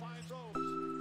finds those.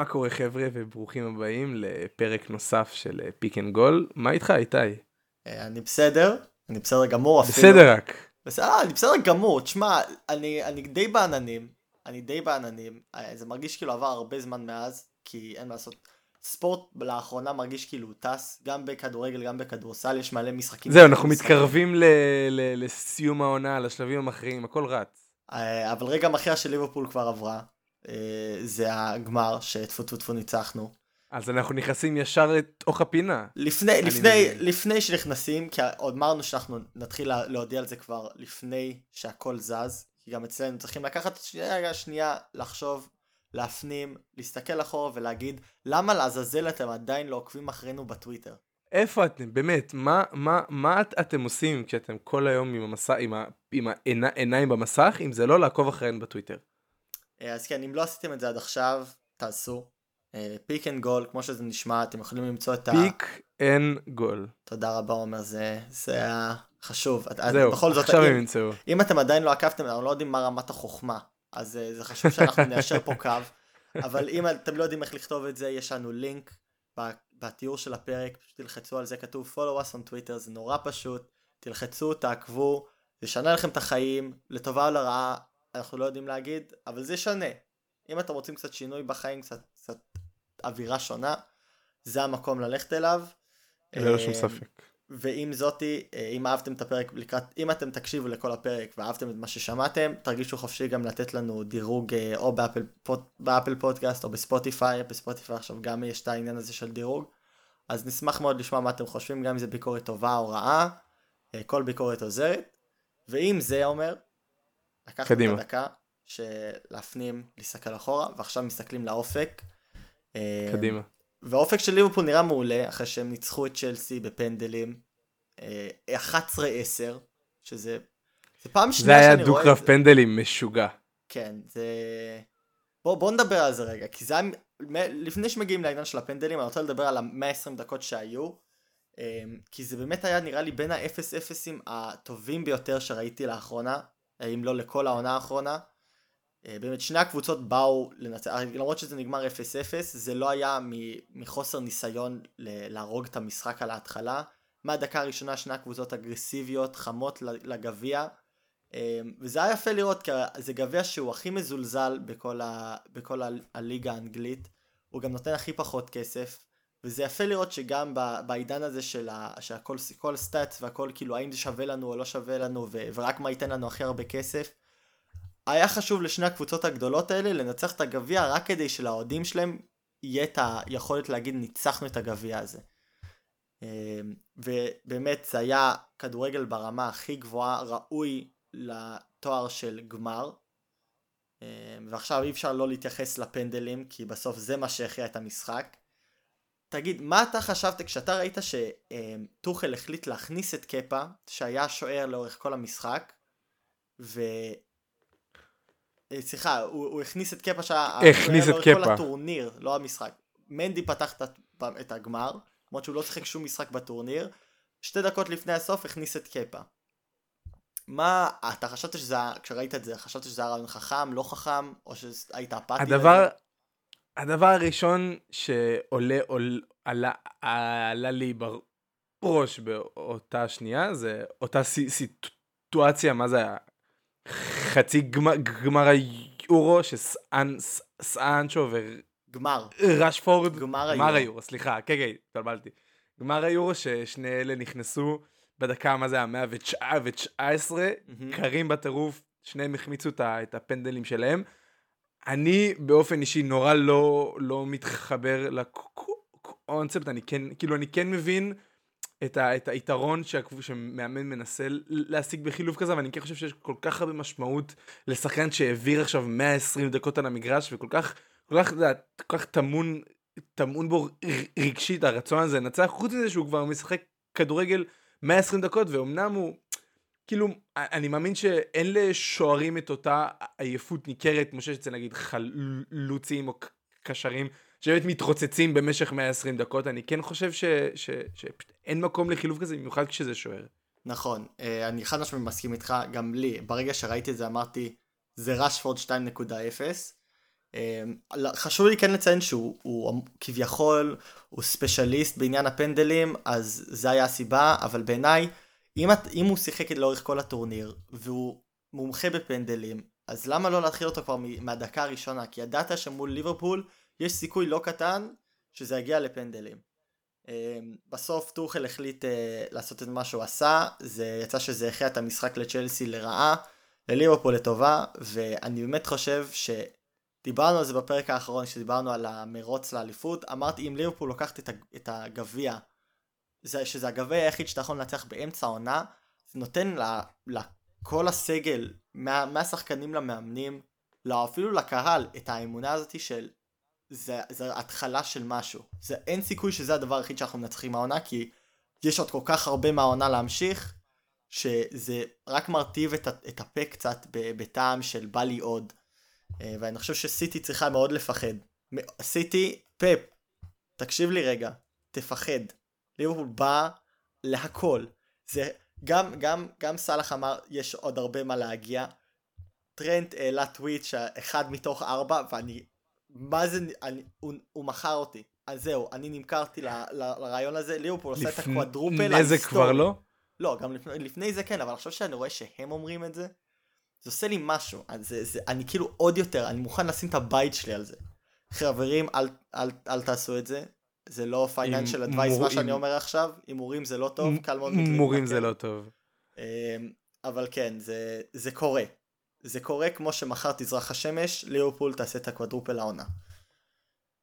מה קורה חבר'ה וברוכים הבאים לפרק נוסף של Pick and Goal. מה איתך איתי? אה, אני בסדר, אני בסדר גמור אפילו. בסדר רק. בסדר, אה, אני בסדר גמור, תשמע, אני, אני די בעננים, אני די בעננים, אה, זה מרגיש כאילו עבר הרבה זמן מאז, כי אין מה לעשות. ספורט לאחרונה מרגיש כאילו הוא טס, גם בכדורגל, גם בכדורסל, יש מלא משחקים. זהו, אנחנו מתקרבים ל- ל- לסיום העונה, לשלבים המכריעים, הכל רץ. אבל רגע מכריע של ליברפול כבר עברה, זה הגמר שטפו טפו טפו ניצחנו. אז אנחנו נכנסים ישר לתוך הפינה. לפני, לפני, לפני שנכנסים, כי עוד אמרנו שאנחנו נתחיל להודיע על זה כבר לפני שהכל זז, כי גם אצלנו צריכים לקחת שנייה, שנייה, לחשוב, להפנים, להסתכל אחורה ולהגיד, למה לעזאזל אתם עדיין לא עוקבים אחרינו בטוויטר? איפה אתם? באמת, מה, מה, מה את, אתם עושים כשאתם כל היום עם המסע, עם, ה, עם העיניים במסך, אם זה לא לעקוב אחרינו בטוויטר? אה, אז כן, אם לא עשיתם את זה עד עכשיו, תעשו. Pick and Goal, כמו שזה נשמע, אתם יכולים למצוא את ה... Pick and Goal. תודה רבה עומר, זה, זה היה חשוב. זהו, בכל זאת, עכשיו הם ימצאו. אם אתם עדיין לא עקבתם, אנחנו לא יודעים מה רמת החוכמה, אז אה, זה חשוב שאנחנו ניישר פה קו. אבל אם אתם לא יודעים איך לכתוב את זה, יש לנו לינק בתיאור של הפרק, פשוט תלחצו על זה, כתוב follow us on Twitter, זה נורא פשוט, תלחצו, תעקבו, זה ישנה לכם את החיים, לטובה או לרעה, אנחנו לא יודעים להגיד, אבל זה שונה. אם אתם רוצים קצת שינוי בחיים, קצת, קצת אווירה שונה, זה המקום ללכת אליו. ללא שום אה, ספק. ועם זאתי, אה, אם אהבתם את הפרק לקראת, אם אתם תקשיבו לכל הפרק ואהבתם את מה ששמעתם, תרגישו חופשי גם לתת לנו דירוג אה, או באפל, פוד, באפל פודקאסט או בספוטיפיי, בספוטיפיי עכשיו גם יש את העניין הזה של דירוג, אז נשמח מאוד לשמוע מה אתם חושבים, גם אם זה ביקורת טובה או רעה, כל ביקורת עוזרת, ואם זה אומר, לקחנו את הדקה של להפנים, להסתכל אחורה, ועכשיו מסתכלים לאופק. קדימה. והאופק של ליברפול נראה מעולה, אחרי שהם ניצחו את צ'לסי בפנדלים. 11-10, שזה... זה פעם שנייה שאני רואה את זה. זה היה דו-קרב פנדלים משוגע. כן, זה... בואו בוא נדבר על זה רגע, כי זה היה... לפני שמגיעים לעניין של הפנדלים, אני רוצה לדבר על ה-120 דקות שהיו. כי זה באמת היה נראה לי בין האפס-אפסים הטובים ביותר שראיתי לאחרונה. אם לא לכל העונה האחרונה. אה, באמת שני הקבוצות באו לנצח, למרות שזה נגמר 0-0, זה לא היה מחוסר ניסיון להרוג את המשחק על ההתחלה. מהדקה הראשונה שני הקבוצות אגרסיביות, חמות לגביע. אה, וזה היה יפה לראות, כי זה גביע שהוא הכי מזולזל בכל, ה, בכל ה, הליגה האנגלית. הוא גם נותן הכי פחות כסף. וזה יפה לראות שגם בעידן הזה של שהכל סטאצ והכל כאילו האם זה שווה לנו או לא שווה לנו ורק מה ייתן לנו הכי הרבה כסף. היה חשוב לשני הקבוצות הגדולות האלה לנצח את הגביע רק כדי שלאוהדים שלהם יהיה את היכולת להגיד ניצחנו את הגביע הזה. אמ, ובאמת זה היה כדורגל ברמה הכי גבוהה ראוי לתואר של גמר. אמ, ועכשיו אי אפשר לא להתייחס לפנדלים כי בסוף זה מה שהכריע את המשחק. תגיד, מה אתה חשבת כשאתה ראית שטוחל החליט להכניס את קפה, שהיה שוער לאורך כל המשחק, ו... אה, סליחה, הוא, הוא הכניס את קפה שהיה... הכניס את קפה. כל הטורניר, לא המשחק. מנדי פתח את הגמר, למרות שהוא לא שיחק שום משחק בטורניר. שתי דקות לפני הסוף הכניס את קפה. מה, אתה חשבת שזה, כשראית את זה, חשבת שזה היה רעיון חכם, לא חכם, או שהיית אפאטי? הדבר, הדבר הראשון שעולה עול, עלה, עלה לי בר, ראש באותה שנייה, זה אותה סיטואציה, מה זה היה? חצי גמר, גמר היורו, שסאנצ'ו גמר. ורשפורד, גמר גמר היורו. היורו, סליחה, כן, כן, התבלבלתי. גמר היורו ששני אלה נכנסו בדקה, מה זה היה? 119, מהמם. קרים בטירוף, שניהם החמיצו את הפנדלים שלהם. אני באופן אישי נורא לא, לא מתחבר לקונספט, אני כן, כאילו אני כן מבין את, ה, את היתרון שהקבוצה- שמאמן מנסה להשיג בחילוף כזה, אבל אני כן חושב שיש כל כך הרבה משמעות לשחקן שהעביר עכשיו 120 דקות על המגרש, וכל כך, כל כך, כל כך טמון, טמון בו רגשית הרצון הזה לנצח, חוץ מזה שהוא כבר משחק כדורגל 120 דקות, ואומנם הוא, כאילו, אני מאמין שאין לשוערים את אותה עייפות ניכרת, כמו שיש אצל נגיד חלוצים או קשרים, שבאמת מתרוצצים במשך 120 דקות, אני כן חושב שאין מקום לחילוף כזה, במיוחד כשזה שוער. נכון, אה, אני חד משמעית מסכים איתך, גם לי, ברגע שראיתי את זה אמרתי, זה רשפורד 2.0. אה, חשוב לי כן לציין שהוא הוא, כביכול, הוא ספיישליסט בעניין הפנדלים, אז זה היה הסיבה, אבל בעיניי, אם, את- אם הוא שיחק לאורך כל הטורניר, והוא מומחה בפנדלים, אז למה לא להתחיל אותו כבר מהדקה הראשונה? כי ידעת שמול ליברפול יש סיכוי לא קטן שזה יגיע לפנדלים. אמ, בסוף טוחל החליט אה, לעשות את מה שהוא עשה, זה יצא שזה הכריע את המשחק לצ'לסי לרעה, לליברפול לטובה, ואני באמת חושב שדיברנו על זה בפרק האחרון, שדיברנו על המרוץ לאליפות, אמרתי אם ליברפול לוקחת את הגביע, זה, שזה הגביע היחיד שאתה יכול לנצח באמצע העונה, זה נותן לכל הסגל, מה, מהשחקנים למאמנים, לא, אפילו לקהל, את האמונה הזאת של זה, זה התחלה של משהו. זה, אין סיכוי שזה הדבר היחיד שאנחנו מנצחים מהעונה, כי יש עוד כל כך הרבה מהעונה להמשיך, שזה רק מרטיב את, את הפה קצת בטעם של בא לי עוד. אה, ואני חושב שסיטי צריכה מאוד לפחד. סיטי, פפ, תקשיב לי רגע, תפחד. ליברפול בא להכל. זה גם, גם, גם סאלח אמר, יש עוד הרבה מה להגיע. טרנט העלה טוויט שאחד מתוך ארבע, ואני, מה זה, אני, הוא, הוא מכר אותי. אז זהו, אני נמכרתי ל, ל, לרעיון הזה, ליברפול עושה את לפני הקוואדרופל זה ההיסטורי. כבר לא? לא, גם לפני, לפני זה כן, אבל עכשיו שאני רואה שהם אומרים את זה, זה עושה לי משהו. זה, זה, אני כאילו עוד יותר, אני מוכן לשים את הבית שלי על זה. חברים, אל, אל, אל תעשו את זה. זה לא פייננשל אדווייס מה שאני אומר עכשיו. הימורים זה לא טוב, קל מאוד מורים להתמכר. זה לא טוב. אמ, אבל כן, זה, זה קורה. זה קורה כמו שמחר תזרח השמש, ליברפול תעשה את הקוואדרופל העונה.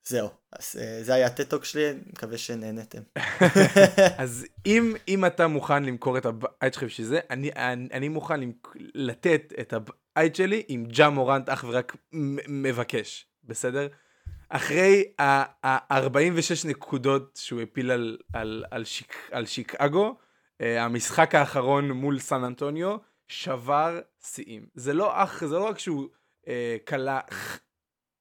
זהו, אז אה, זה היה הטטוק שלי, מקווה שנהנתם. אז אם, אם אתה מוכן למכור את הבית שלך בשביל זה, אני, אני, אני מוכן למק... לתת את הבית שלי עם ג'ה מורנט אך ורק מבקש, בסדר? אחרי ה-46 נקודות שהוא הפיל על, על, על, שיק, על שיקגו, אה, המשחק האחרון מול סן אנטוניו שבר שיאים. זה לא אך, זה לא רק שהוא אה, כלה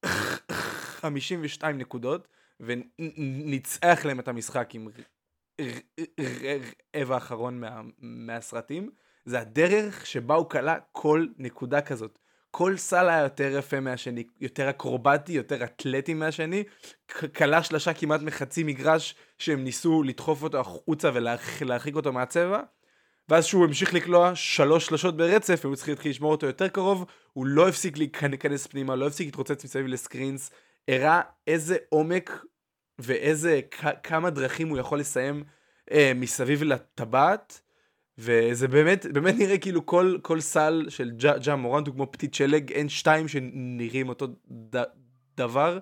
52 נקודות, וניצח להם את המשחק עם רבע האחרון מה, מהסרטים, זה הדרך שבה הוא כלה כל נקודה כזאת. כל סל היה יותר יפה מהשני, יותר אקרובטי, יותר אתלטי מהשני, כלה שלושה כמעט מחצי מגרש שהם ניסו לדחוף אותו החוצה ולהרחיק אותו מהצבע, ואז שהוא המשיך לקלוע שלוש שלושות ברצף, הם צריכים להתחיל לשמור אותו יותר קרוב, הוא לא הפסיק להיכנס פנימה, לא הפסיק להתרוצץ מסביב לסקרינס, הראה איזה עומק ואיזה כמה דרכים הוא יכול לסיים אה, מסביב לטבעת, וזה באמת, באמת נראה כאילו כל, כל סל של ג'ה, ג'ה מורנט הוא כמו פתית שלג, אין שתיים שנראים אותו ד, דבר,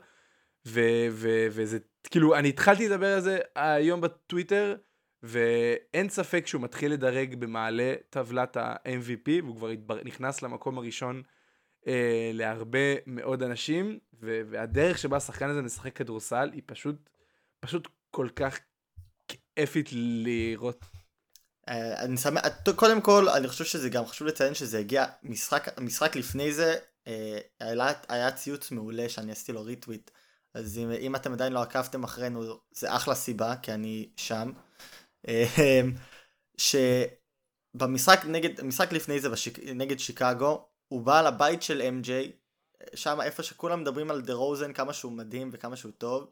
ו, ו, וזה כאילו, אני התחלתי לדבר על זה היום בטוויטר, ואין ספק שהוא מתחיל לדרג במעלה טבלת ה-MVP, והוא כבר התבר... נכנס למקום הראשון אה, להרבה מאוד אנשים, ו- והדרך שבה השחקן הזה משחק כדורסל היא פשוט, פשוט כל כך כיפית לראות. אה, אני שמח, קודם כל אני חושב שזה גם חשוב לציין שזה הגיע, משחק, משחק לפני זה אה, היה, היה ציוץ מעולה שאני עשיתי לו ריטוויט, אז אם, אם אתם עדיין לא עקבתם אחרינו זה אחלה סיבה כי אני שם. אה, שבמשחק נגד, משחק לפני זה בשיק, נגד שיקגו, הוא בא לבית של MJ, שם איפה שכולם מדברים על דה רוזן כמה שהוא מדהים וכמה שהוא טוב,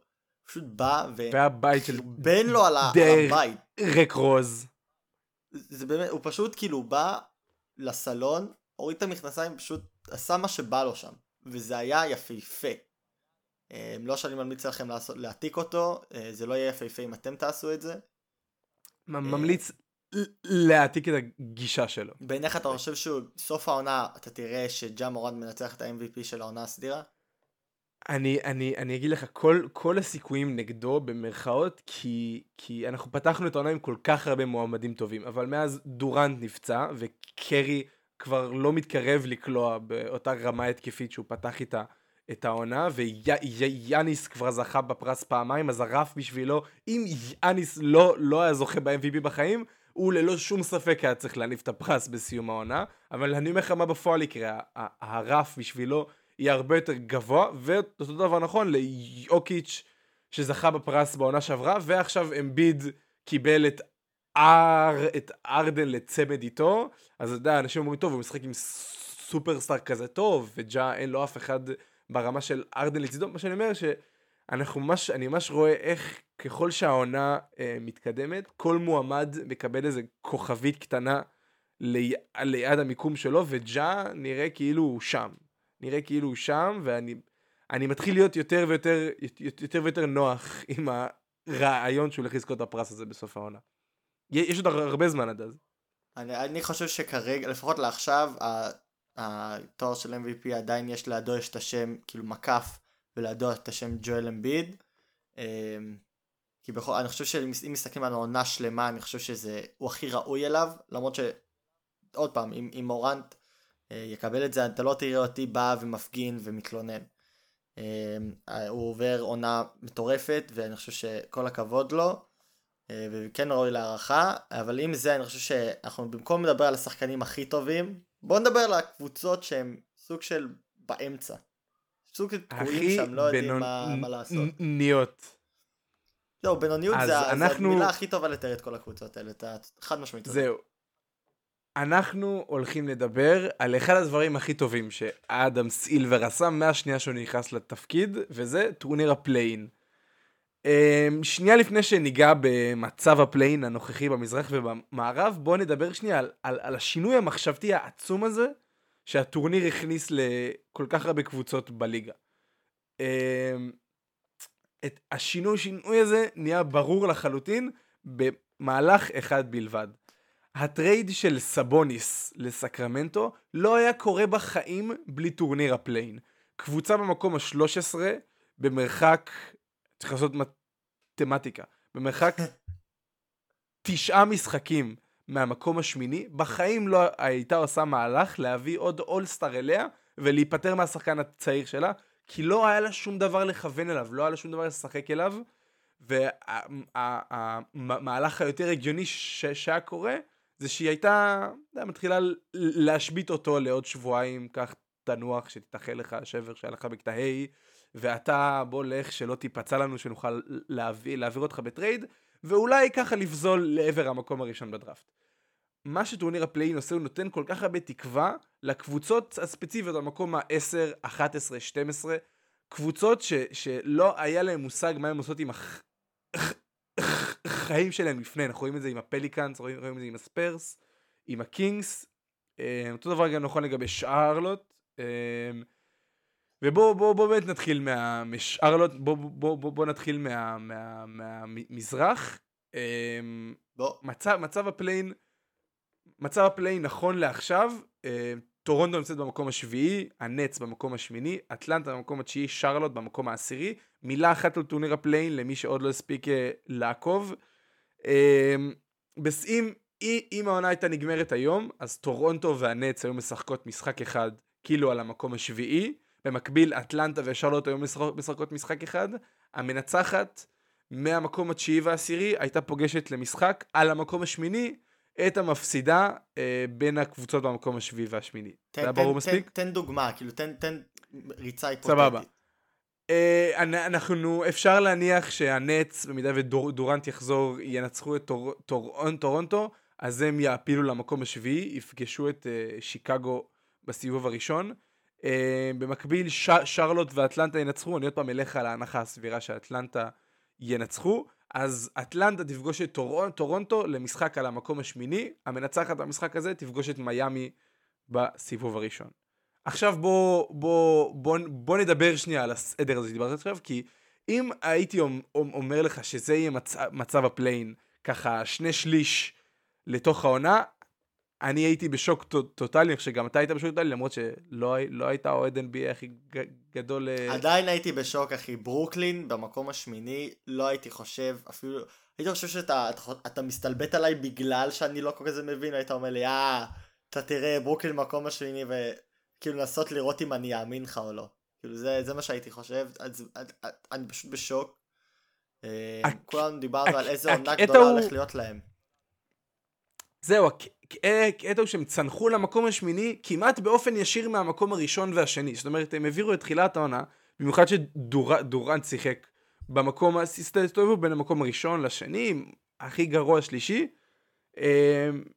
פשוט בא ו... והבית של בן לו על ה- על. הבית. ריק רוז. זה באמת, הוא פשוט כאילו בא לסלון, הוריד את המכנסיים, פשוט עשה מה שבא לו שם. וזה היה יפהפה. אה, לא שאני ממליץ לכם לעשות, להעתיק אותו, אה, זה לא יהיה יפהפה אם אתם תעשו את זה. מ- ממליץ להעתיק את הגישה שלו. בעיניך אתה חושב שהוא, סוף העונה, אתה תראה שג'ה מורן מנצח את ה-MVP של העונה הסדירה? אני, אני, אני אגיד לך, כל, כל הסיכויים נגדו במרכאות, כי, כי אנחנו פתחנו את העונה עם כל כך הרבה מועמדים טובים, אבל מאז דורנט נפצע, וקרי כבר לא מתקרב לקלוע באותה רמה התקפית שהוא פתח איתה את העונה, ויאניס כבר זכה בפרס פעמיים, אז הרף בשבילו, אם יאניס לא, לא היה זוכה ב-MVP בחיים, הוא ללא שום ספק היה צריך להניף את הפרס בסיום העונה, אבל אני אומר לך מה בפועל יקרה, הרף בשבילו יהיה הרבה יותר גבוה, ואותו דבר נכון ליוקיץ' שזכה בפרס בעונה שעברה, ועכשיו אמביד קיבל את אר, את ארדן לצמד איתו, אז אתה יודע, אנשים אומרים, טוב, הוא משחק עם סופרסטאר כזה טוב, וג'ה אין לו אף אחד ברמה של ארדן לצידו, מה שאני אומר שאנחנו ממש, ממש רואה איך ככל שהעונה אה, מתקדמת, כל מועמד מקבל איזה כוכבית קטנה לי, ליד המיקום שלו, וג'ה נראה כאילו הוא שם. נראה כאילו הוא שם, ואני אני מתחיל להיות יותר ויותר, יותר ויותר נוח עם הרעיון שהוא הולך לזכות בפרס הזה בסוף העונה. יש עוד הרבה זמן עד אז. אני, אני חושב שכרגע, לפחות לעכשיו, התואר של MVP עדיין יש לידו יש את השם, כאילו מקף, ולידו את השם ג'ואל אמביד. אמ, כי בכל, אני חושב שאם מסתכלים על עונה שלמה, אני חושב שזה, הוא הכי ראוי אליו, למרות ש... עוד פעם, אם, אם מורנט יקבל את זה, אתה לא תראה אותי בא ומפגין ומתלונן. אה, הוא עובר עונה מטורפת, ואני חושב שכל הכבוד לו. אה, וכן ראוי להערכה, אבל עם זה אני חושב שאנחנו במקום לדבר על השחקנים הכי טובים, בואו נדבר על הקבוצות שהם סוג של באמצע. סוג של תקועים שם, לא יודעים מה, מה לעשות. בינוניות. זהו, בינוניות זה, ה- זה אנחנו- המילה הכי טובה לתאר את כל הקבוצות האלה, אתה חד משמעית. זהו. אנחנו הולכים לדבר על אחד הדברים הכי טובים שאדם סילבר עשה מהשנייה שהוא נכנס לתפקיד, וזה טורניר ה play-in. אמ, שנייה לפני שניגע במצב ה play-in הנוכחי במזרח ובמערב, בואו נדבר שנייה על, על, על השינוי המחשבתי העצום הזה שהטורניר הכניס לכל כך הרבה קבוצות בליגה. אמ, את השינוי שינוי הזה נהיה ברור לחלוטין במהלך אחד בלבד. הטרייד של סבוניס לסקרמנטו לא היה קורה בחיים בלי טורניר ה play-in. קבוצה במקום ה-13 במרחק, צריך לעשות מתמטיקה, במרחק תשעה משחקים מהמקום השמיני, בחיים לא הייתה עושה מהלך להביא עוד אולסטאר אליה ולהיפטר מהשחקן הצעיר שלה, כי לא היה לה שום דבר לכוון אליו, לא היה לה שום דבר לשחק אליו, והמהלך היותר הגיוני שהיה קורה, זה שהיא הייתה, מתחילה להשבית אותו לעוד שבועיים, כך תנוח, שתתאחל לך השבר שהיה לך בכיתה ה', ואתה בוא לך שלא תיפצע לנו, שנוכל להביא, להעביר אותך בטרייד, ואולי ככה לפזול לעבר המקום הראשון בדראפט. מה שטורניר ה play-in עושה, הוא נותן כל כך הרבה תקווה לקבוצות הספציפיות במקום ה-10, 11, 12, קבוצות ש, שלא היה להם מושג מה הם עושות עם. החיים שלהם לפני, אנחנו רואים את זה עם הפליקאנס, רואים, רואים את זה עם הספרס, עם הקינגס, אה, אותו דבר גם נכון לגבי שארלוט, אה, ובואו בוא, בוא באמת נתחיל מה... משארלוט, בואו בוא, בוא, בוא נתחיל מה, מה, מהמזרח. אה, בוא, מצב, מצב ה play-in, מצב ה play-in נכון לעכשיו, אה, טורונטו נמצאת במקום השביעי, הנטס במקום השמיני, אטלנטה במקום התשיעי, שרלוט במקום העשירי. מילה אחת על טורניר ה play-in למי שעוד לא הספיק לעקוב. בס- אם, אם העונה הייתה נגמרת היום, אז טורונטו והנטס היו משחקות משחק אחד כאילו על המקום השביעי. במקביל, אטלנטה ושרלוט היו משחק- משחקות משחק אחד. המנצחת מהמקום התשיעי והעשירי הייתה פוגשת למשחק על המקום השמיני את המפסידה אה, בין הקבוצות במקום השביעי והשמיני. זה תן, היה תן, ברור תן, מספיק? תן דוגמה, כאילו תן, תן ריצה היפותטית. סבבה. אה, אנ- אנחנו, אפשר להניח שהנץ, במידה ודורנט יחזור, ינצחו את טור, טור, טורונטו, אז הם יעפילו למקום השביעי, יפגשו את אה, שיקגו בסיבוב הראשון. אה, במקביל, שרלוט ואטלנטה ינצחו, אני עוד פעם אלך על ההנחה הסבירה שאטלנטה ינצחו, אז אטלנטה תפגוש את טור... טורונטו למשחק על המקום השמיני, המנצחת במשחק הזה תפגוש את מיאמי בסיבוב הראשון. עכשיו בוא, בוא, בוא, בוא נדבר שנייה על הסדר הזה שדיברת עכשיו, כי אם הייתי אומר לך שזה יהיה מצ... מצב ה play-in, ככה שני שליש לתוך העונה, אני הייתי בשוק טוטאלי, אני חושב שגם אתה היית בשוק טוטאלי, למרות שלא לא היית אוהד NBA הכי גדול. אה, עדיין הייתי בשוק, אחי. ברוקלין במקום השמיני, לא הייתי חושב, אפילו, הייתי חושב שאתה אתה, אתה מסתלבט עליי בגלל שאני לא כל כך מבין, היית אומר לי, אה, אתה תראה, ברוקלין במקום השמיני, וכאילו לנסות לראות אם אני אאמין לך או לא. כאילו זה, זה מה שהייתי חושב, אז, אני פשוט בשוק. אה, כולנו דיברנו על איזה עונה גדולה הולך להיות להם. זהו, הקטע הוא שהם צנחו למקום השמיני כמעט באופן ישיר מהמקום הראשון והשני. זאת אומרת, הם העבירו את תחילת העונה, במיוחד שדורנט שיחק במקום, הסתובבו בין המקום הראשון לשני, הכי גרוע שלישי, אמ,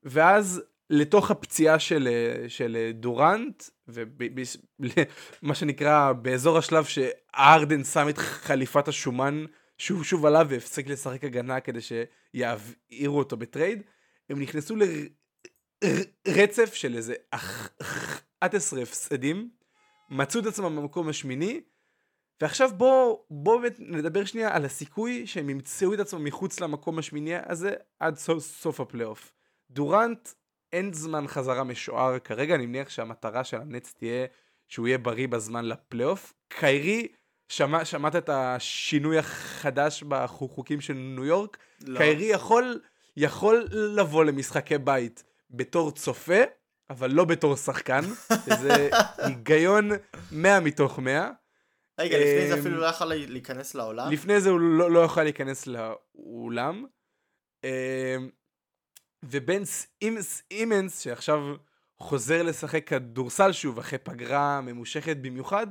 ואז לתוך הפציעה של, של דורנט, ומה שנקרא באזור השלב שארדן שם את חליפת השומן, שוב שוב עלה והפסיק לשחק הגנה כדי שיעבירו אותו בטרייד, הם נכנסו רצף של איזה 11 הפסדים, מצאו את עצמם במקום השמיני, ועכשיו בואו בוא נדבר שנייה על הסיכוי שהם ימצאו את עצמם מחוץ למקום השמיני הזה עד סוף, סוף הפלייאוף. דורנט אין זמן חזרה משוער כרגע, אני מניח שהמטרה של הנטס תהיה שהוא יהיה בריא בזמן לפלייאוף. קיירי, שמע, שמעת את השינוי החדש בחוקים של ניו יורק? לא. קיירי יכול, יכול לבוא למשחקי בית בתור צופה, אבל לא בתור שחקן, שזה היגיון 100 מתוך 100. רגע, לפני זה אמ, אפילו לא יכול להיכנס לאולם? לפני זה הוא לא, לא יכול להיכנס לאולם. ובן סימונס, שעכשיו חוזר לשחק כדורסל שוב אחרי פגרה ממושכת במיוחד,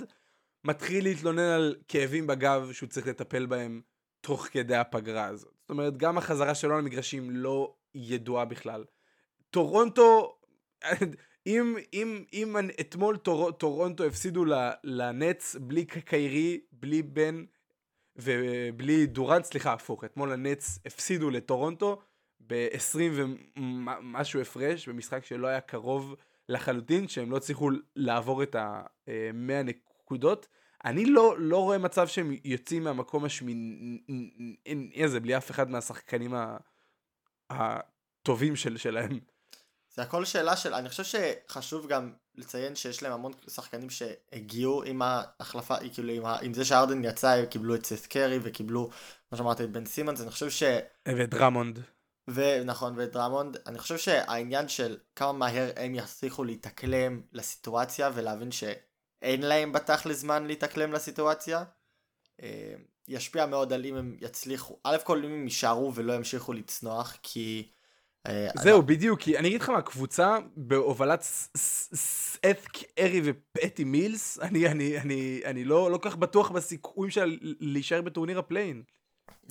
מתחיל להתלונן על כאבים בגב שהוא צריך לטפל בהם תוך כדי הפגרה הזאת. זאת אומרת, גם החזרה שלו למגרשים לא ידועה בכלל. טורונטו, אם, אם, אם אתמול טור, טורונטו הפסידו לנץ בלי קיירי, בלי בן ובלי דורנט, סליחה, הפוך, אתמול הנץ הפסידו לטורונטו ב-20 ומשהו הפרש, במשחק שלא היה קרוב לחלוטין, שהם לא הצליחו לעבור את ה-100 נקודות. אני לא, לא רואה מצב שהם יוצאים מהמקום השמיני הזה בלי אף אחד מהשחקנים הטובים של, שלהם. זה הכל שאלה של, אני חושב שחשוב גם לציין שיש להם המון שחקנים שהגיעו עם ההחלפה, כאילו עם, ה, עם זה שהארדן יצא, הם קיבלו את סת' קרי וקיבלו, כמו שאמרת, את בן סימונס, אני חושב ש... ואת דראמונד. ונכון, ואת דראמונד, אני חושב שהעניין של כמה מהר הם יצליחו להתאקלם לסיטואציה ולהבין שאין להם בתכל'ס זמן להתאקלם לסיטואציה, אה, ישפיע מאוד על אם הם יצליחו, א' כל אם הם יישארו ולא ימשיכו לצנוח, כי... אה, זהו, בדיוק, כי אני אגיד לך מה, קבוצה בהובלת סת' קרי ופטי מילס, אני, לא, לא כל כך בטוח בסיכויים שלה להישאר בטורניר ה play-in.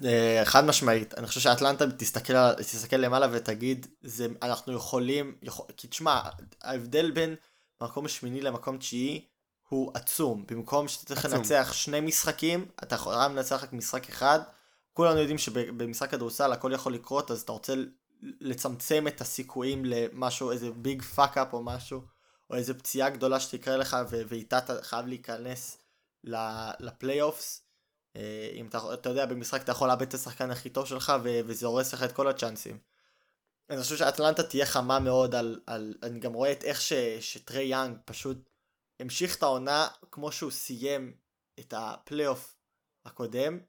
אה, חד משמעית, אני חושב שאטלנטה תסתכל, תסתכל למעלה ותגיד, זה, אנחנו יכולים, יכול, כי תשמע, ההבדל בין מקום שמיני למקום תשיעי הוא עצום. במקום שאתה צריך לנצח שני משחקים, אתה יכול לנצח רק משחק אחד. כולנו יודעים שבמשחק כדורסל הכל יכול לקרות, אז אתה רוצה לצמצם את הסיכויים למשהו, איזה big fuck up או משהו, או איזה פציעה גדולה שתקרה לך ואיתה אתה חייב להיכנס ל playoffs. אה, אם אתה, אתה יודע, במשחק אתה יכול לאבד את השחקן הכי טוב שלך וזה הורס לך את כל הצ'אנסים. אני חושב שאטלנטה תהיה חמה מאוד על, על אני גם רואה את איך ש, שטרי יאנג פשוט המשיך את העונה כמו שהוא סיים את הפלייאוף הקודם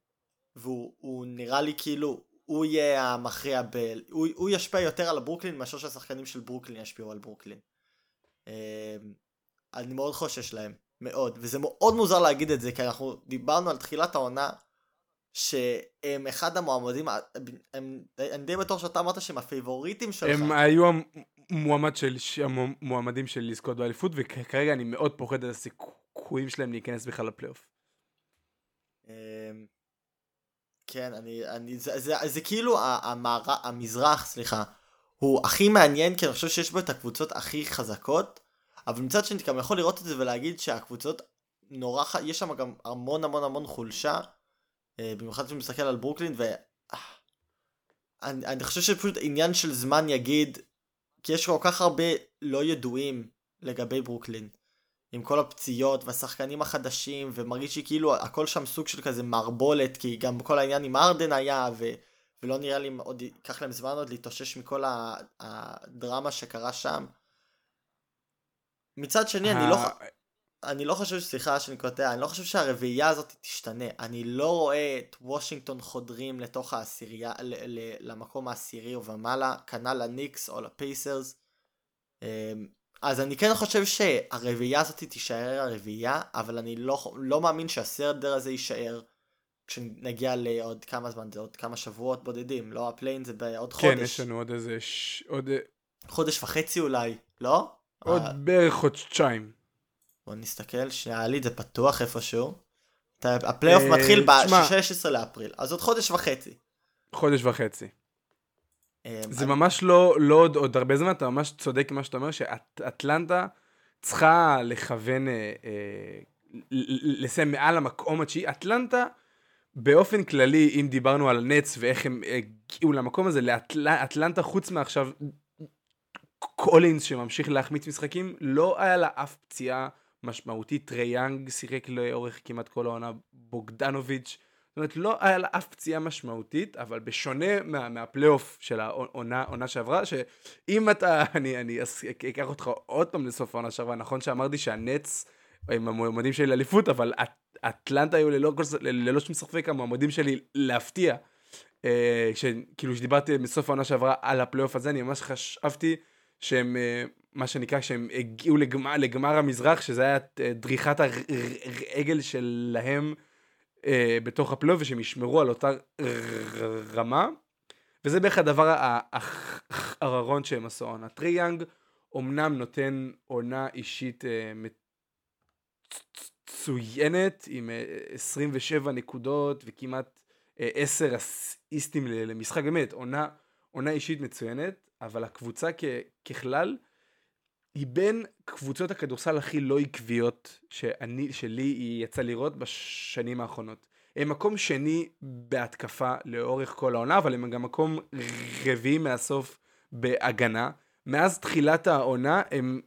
והוא נראה לי כאילו הוא יהיה המכריע ב... הוא, הוא ישפיע יותר על ברוקלין מאשר שהשחקנים של ברוקלין ישפיעו על ברוקלין. אמ, אני מאוד חושש להם, מאוד, וזה מאוד מוזר להגיד את זה, כי אנחנו דיברנו על תחילת העונה, שהם אחד המועמדים, הם, אני די בטוח שאתה אמרת שהם הפייבוריטים שלך. הם היו המועמד של, המועמדים של לזכות באליפות, וכרגע אני מאוד פוחד על הסיכויים שלהם להיכנס בכלל לפלייאוף. אמ, כן, אני, אני, זה, זה, זה, זה כאילו המער, המזרח, סליחה, הוא הכי מעניין, כי אני חושב שיש בו את הקבוצות הכי חזקות, אבל מצד שני, אתה גם יכול לראות את זה ולהגיד שהקבוצות נורא, יש שם גם המון המון המון חולשה, אה, במיוחד כשאני מסתכל על ברוקלין, ו... אה, אני חושב שפשוט עניין של זמן יגיד, כי יש כל כך הרבה לא ידועים לגבי ברוקלין. עם כל הפציעות והשחקנים החדשים, ומרגיש שכאילו הכל שם סוג של כזה מערבולת, כי גם כל העניין עם ארדן היה, ו... ולא נראה לי עוד ייקח להם זמן עוד להתאושש מכל הדרמה שקרה שם. מצד שני, אני לא... אני לא חושב, סליחה שאני קוטע, אני לא חושב שהרביעייה הזאת תשתנה. אני לא רואה את וושינגטון חודרים לתוך העשירייה, למקום העשירי ומעלה, כנ"ל לניקס או לפייסרס. אמ, אז אני כן חושב שהרביעייה הזאת תישאר הרביעייה, אבל אני לא, לא מאמין שהסדר הזה יישאר כשנגיע לעוד כמה זמן, זה עוד כמה שבועות בודדים, לא ה play-in זה בעוד כן, חודש. כן, יש לנו עוד איזה... ש... עוד... חודש וחצי אולי, לא? עוד אה... בערך חודשיים. בוא נסתכל, לי זה פתוח איפשהו. הפלייאוף אה, מתחיל ב-16 לאפריל, אז עוד חודש וחצי. חודש וחצי. אמ, זה. ממש לא, לא עוד, עוד הרבה זמן, אתה ממש צודק עם מה שאתה אומר, שאטלנטה צריכה לכוון, אה, אה, לסיים מעל המקום התשיעי. אטלנטה... באופן כללי, אם דיברנו על נץ ואיך הם הגיעו למקום הזה, לאטלנטה חוץ מעכשיו קולינס שממשיך להחמיץ משחקים, לא היה לה אף פציעה משמעותית. טרי יאנג שיחק לאורך כמעט כל העונה, בוגדנוביץ'. זאת אומרת, לא היה לה אף פציעה משמעותית, אבל בשונה מה, מהפלייאוף של העונה, שעברה, שאם אתה, אני, אני אקח אותך עוד פעם לסוף העונה שעברה, נכון שאמרתי שהנץ הם המועמדים שלי לאליפות, אבל אטלנטה היו ללא, ללא שום ספק המועמדים שלי להפתיע. אה, כאילו שדיברתי מסוף העונה שעברה על הפלייאוף הזה, אני ממש חשבתי שהם, אה, מה שנקרא, שהם הגיעו לגמר, לגמר המזרח, שזה היה אה, דריכת הרגל שלהם אה, בתוך הפלייאוף, ושהם ישמרו על אותה רמה. וזה בערך הדבר האחרון שהם עשו העונה. טרי יאנג אמנם נותן עונה אישית אה, מצוינת עם 27 אה, נקודות וכמעט 10 אה, אסיסטים למשחק, באמת, עונה, עונה אישית מצוינת, אבל הקבוצה כ, ככלל היא בין קבוצות הכדורסל הכי לא עקביות שאני, שלי יצא לראות בשנים האחרונות. הם מקום שני בהתקפה לאורך כל העונה, אבל הם גם מקום רביעי מהסוף בהגנה. מאז תחילת העונה הם,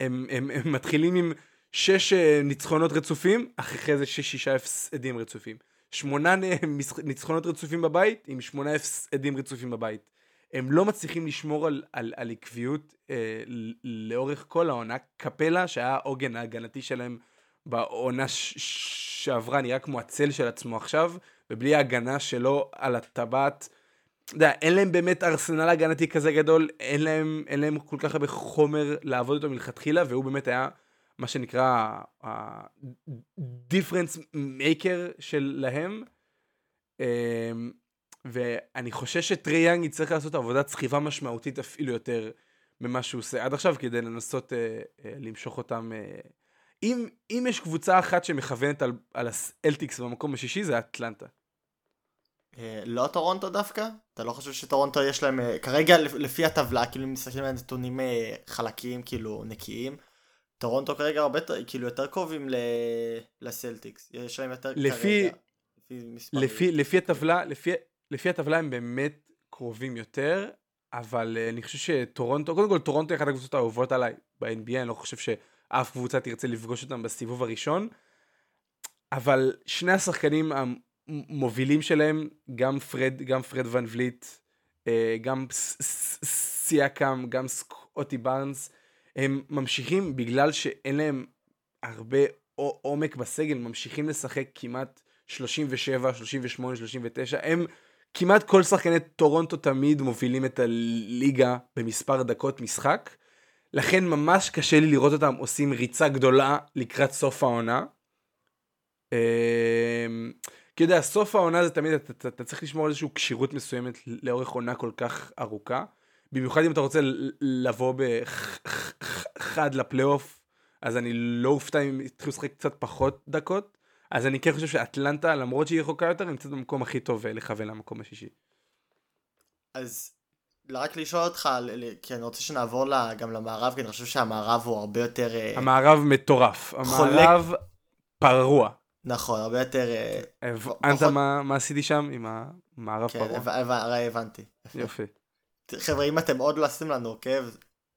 הם, הם, הם, הם מתחילים עם שש אה, ניצחונות רצופים, אחרי זה שש שישה הפסדים רצופים. שמונה ניצחונות רצופים בבית, עם שמונה הפסדים רצופים בבית. הם לא מצליחים לשמור על, על, על עקביות אה, לאורך כל העונה. קפלה, שהיה העוגן ההגנתי שלהם בעונה שעברה, נראה כמו הצל של עצמו עכשיו, ובלי ההגנה שלו על הטבעת. אתה יודע, אין להם באמת ארסנל הגנתי כזה גדול, אין להם, אין להם כל כך הרבה חומר לעבוד איתו מלכתחילה, והוא באמת היה מה שנקרא ה-difference maker שלהם. אמ, ואני חושש שטרי יאנג יצטרך לעשות עבודת סחיבה משמעותית אפילו יותר ממה שהוא עושה עד עכשיו כדי לנסות אה, אה, למשוך אותם. אה. אם, אם יש קבוצה אחת שמכוונת על, על הסלטיקס במקום השישי זה אטלנטה. אה, לא טורונטו דווקא? אתה לא חושב שטורונטו יש להם, אה, כרגע לפי הטבלה, כאילו אם מסתכלים על נתונים אה, חלקיים, כאילו נקיים, טורונטו כרגע הרבה כאילו יותר קרובים ל... לסלטיקס, יש להם יותר לפי, כרגע. לפי, לפי, לפי הטבלה, לפי, לפי הטבלה הם באמת קרובים יותר, אבל אה, אני חושב שטורונטו, קודם כל טורונטו היא אחת הקבוצות האהובות עליי ב-NBA, אני לא חושב שאף קבוצה תרצה לפגוש אותם בסיבוב הראשון, אבל שני השחקנים המובילים שלהם, גם פרד, גם פרד ון וליט, אה, גם סיאקאם, גם סקוטי בארנס, הם ממשיכים בגלל שאין להם הרבה עומק בסגל, ממשיכים לשחק כמעט 37, 38, 39, הם כמעט כל שחקני טורונטו תמיד מובילים את הליגה במספר דקות משחק, לכן ממש קשה לי לראות אותם עושים ריצה גדולה לקראת סוף העונה. אמ, כי יודע, סוף העונה זה תמיד, אתה, אתה, אתה צריך לשמור על איזושהי כשירות מסוימת לאורך עונה כל כך ארוכה. במיוחד אם אתה רוצה לבוא בחד לפלייאוף, אז אני לא אופתע אם יתחילו לשחק קצת פחות דקות. אז אני כן חושב שאטלנטה, למרות שהיא רחוקה יותר, נמצאת במקום הכי טוב אה, לכוון למקום השישי. אז רק לשאול אותך, כי אני רוצה שנעבור גם למערב, כי אני חושב שהמערב הוא הרבה יותר... אה, המערב מטורף. המערב פרוע. נכון, הרבה יותר... אה, הבנת מה מה עשיתי שם עם המערב כן, פרוע? הבנ- הרי הבנתי. יופי. חבר'ה, אם אתם עוד לא עשיתם לנו עוקב,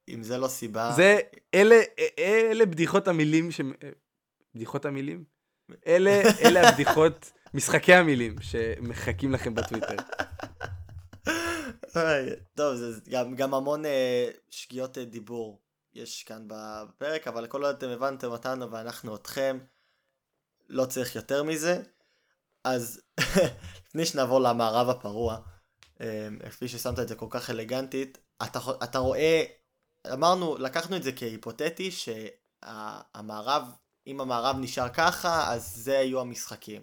אם זה לא סיבה... זה, אלה, אלה בדיחות המילים ש... בדיחות המילים? אלה, אלה הבדיחות, משחקי המילים שמחכים לכם בטוויטר. טוב, זה גם, גם המון אה, שגיאות אה, דיבור יש כאן בפרק, אבל כל עוד אתם הבנתם אותנו ואנחנו אתכם, לא צריך יותר מזה. אז לפני שנעבור למערב הפרוע, אה, כפי ששמת את זה כל כך אלגנטית, אתה, אתה רואה, אמרנו, לקחנו את זה כהיפותטי, שהמערב, אם המערב נשאר ככה, אז זה יהיו המשחקים.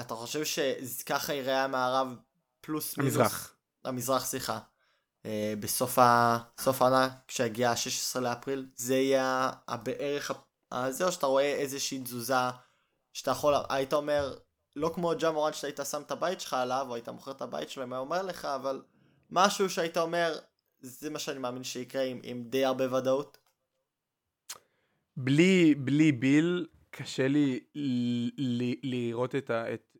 אתה חושב שככה ייראה המערב פלוס מינוס? המזרח. המזרח, סליחה. אה, בסוף ה- סוף העונה, כשהגיע ה-16 לאפריל, זה יהיה בערך ה- ה- זה, או שאתה רואה איזושהי תזוזה שאתה יכול, היית אומר, לא כמו ג'ה מורן שאתה היית שם את הבית שלך עליו, או היית מוכר את הבית שלו, אם היה אומר לך, אבל משהו שהיית אומר, זה מה שאני מאמין שיקרה עם, עם די הרבה ודאות. בלי, בלי ביל, קשה לי ל- ל- לראות את ה... את...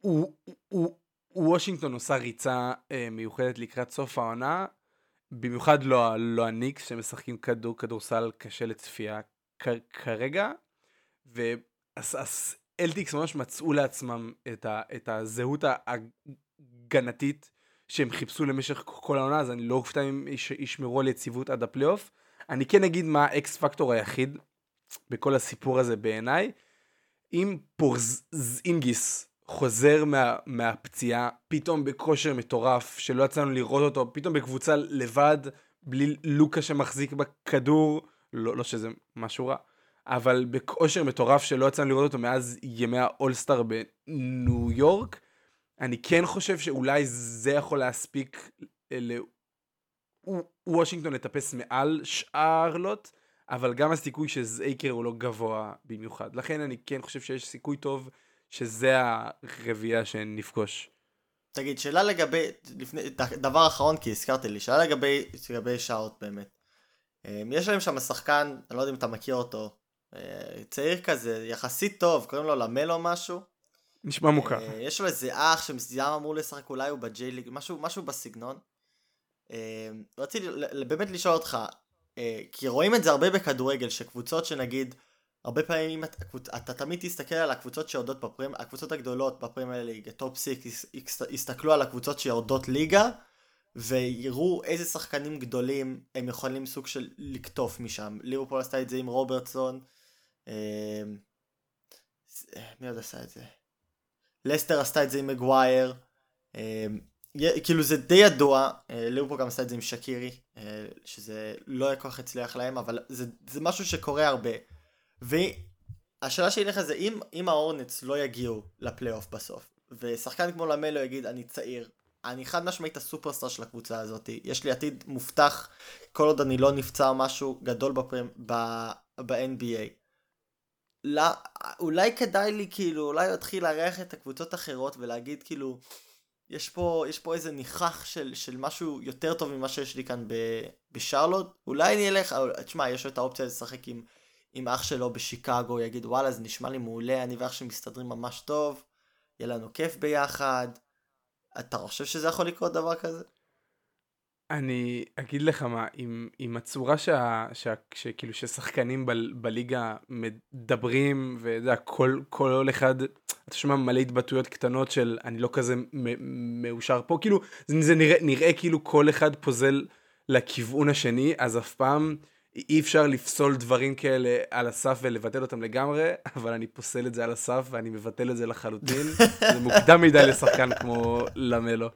הוא, הוא, וושינגטון עושה ריצה אה, מיוחדת לקראת סוף העונה, במיוחד לא, לא הניקס שמשחקים כדור, כדורסל קשה לצפייה כ- כרגע, והסלטיקס ממש מצאו לעצמם את, ה, את הזהות ההגנתית שהם חיפשו למשך כל העונה, אז אני לא אופתע אם יש- ישמרו על יציבות עד הפלייאוף. אני כן אגיד מה ה X factor היחיד בכל הסיפור הזה בעיניי. אם פורזינגיס חוזר מה, מהפציעה, פתאום בכושר מטורף, שלא יצא לנו לראות אותו, פתאום בקבוצה לבד, בלי לוקה שמחזיק בכדור, לא, לא שזה משהו רע, אבל בכושר מטורף שלא יצאנו לראות אותו מאז ימי האולסטאר בניו יורק, אני כן חושב שאולי זה יכול להספיק. וושינגטון לטפס מעל שארלוט, אבל גם הסיכוי שזייקר הוא לא גבוה במיוחד. לכן אני כן חושב שיש סיכוי טוב שזה הרביעייה שנפגוש. תגיד, שאלה לגבי, לפני, דבר אחרון כי הזכרת לי, שאלה לגבי, לגבי שעות באמת. אה, יש להם שם שחקן, אני לא יודע אם אתה מכיר אותו, אה, צעיר כזה, יחסית טוב, קוראים לו למלו משהו. נשמע מוכר. אה, יש לו איזה אח שמסוים אמור לשחק, אולי הוא בג'יי ליג, משהו, משהו בסגנון. אה, רציתי באמת לשאול אותך, אה, כי רואים את זה הרבה בכדורגל, שקבוצות שנגיד, הרבה פעמים אתה, אתה תמיד תסתכל על הקבוצות שיורדות בפרמ, הקבוצות הגדולות בפרמייר ליג, top six, יסתכלו על הקבוצות שיורדות ליגה, ויראו איזה שחקנים גדולים הם יכולים סוג של לקטוף משם. ליברפול עשתה את זה עם רוברטסון, אה, מי עוד עשה את זה? לסטר עשתה את זה עם מגווייר, כאילו זה די ידוע, אה, ליברפול גם עשתה את זה עם שקירי, אה, שזה לא כל כך הצליח להם, אבל זה, זה משהו שקורה הרבה. והשאלה שלי לך זה אם, אם ההורנץ לא יגיעו לפלייאוף בסוף, ושחקן כמו למלו יגיד אני צעיר, אני חד משמעית הסופרסטאר של הקבוצה הזאת, יש לי עתיד מובטח כל עוד אני לא נפצע או משהו גדול בפרמ... ב... ב-NBA. לא, אולי כדאי לי כאילו, אולי להתחיל לארח את הקבוצות האחרות ולהגיד כאילו, יש פה, יש פה איזה ניחח של, של משהו יותר טוב ממה שיש לי כאן ב, בשרלוט, אולי אני אלך, תשמע, יש לו את האופציה לשחק עם, עם אח שלו בשיקגו, יגיד וואלה זה נשמע לי מעולה, אני ואח שלי מסתדרים ממש טוב, יהיה לנו כיף ביחד, אתה חושב שזה יכול לקרות דבר כזה? אני אגיד לך מה, עם, עם הצורה שה, שה, שכאילו ששחקנים ב, בליגה מדברים, ואתה יודע, כל, כל אחד, אתה שומע מלא התבטאויות קטנות של אני לא כזה מ- מאושר פה, כאילו זה, זה נראה, נראה כאילו כל אחד פוזל לכיוון השני, אז אף פעם אי אפשר לפסול דברים כאלה על הסף ולבטל אותם לגמרי, אבל אני פוסל את זה על הסף ואני מבטל את זה לחלוטין, זה מוקדם מדי לשחקן כמו למלו.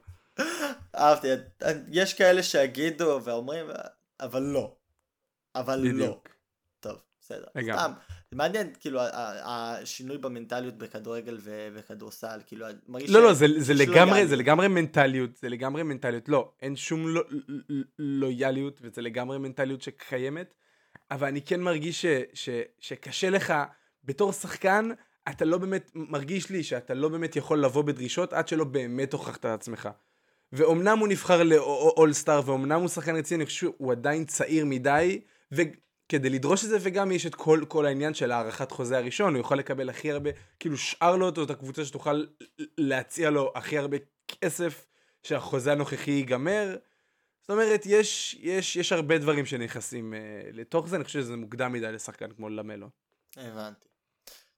אהבתי, יש כאלה שיגידו ואומרים, אבל לא. אבל לא. בדיוק. טוב, בסדר. לגמרי. סתם, זה מעניין, כאילו, השינוי במנטליות בכדורגל ו- וכדורסל, כאילו, מרגיש לא, ש- לא, זה, זה לגמרי. זה לגמרי מנטליות, זה לגמרי מנטליות, לא, אין שום לא, לא, לויאליות, וזה לגמרי מנטליות שקיימת, אבל אני כן מרגיש ש, ש, שקשה לך, בתור שחקן, אתה לא באמת, מרגיש לי שאתה לא באמת יכול לבוא בדרישות עד שלא באמת הוכחת את עצמך. ואומנם הוא נבחר לאולסטאר, ואומנם הוא שחקן רציני, אני חושב שהוא עדיין צעיר מדי, כדי לדרוש את זה, וגם יש את כל, כל העניין של הארכת חוזה הראשון, הוא יכול לקבל הכי הרבה, כאילו שאר לו אותו את הקבוצה שתוכל להציע לו הכי הרבה כסף שהחוזה הנוכחי ייגמר. זאת אומרת, יש, יש, יש הרבה דברים שנכנסים uh, לתוך זה, אני חושב שזה מוקדם מדי לשחקן כמו למלו. הבנתי.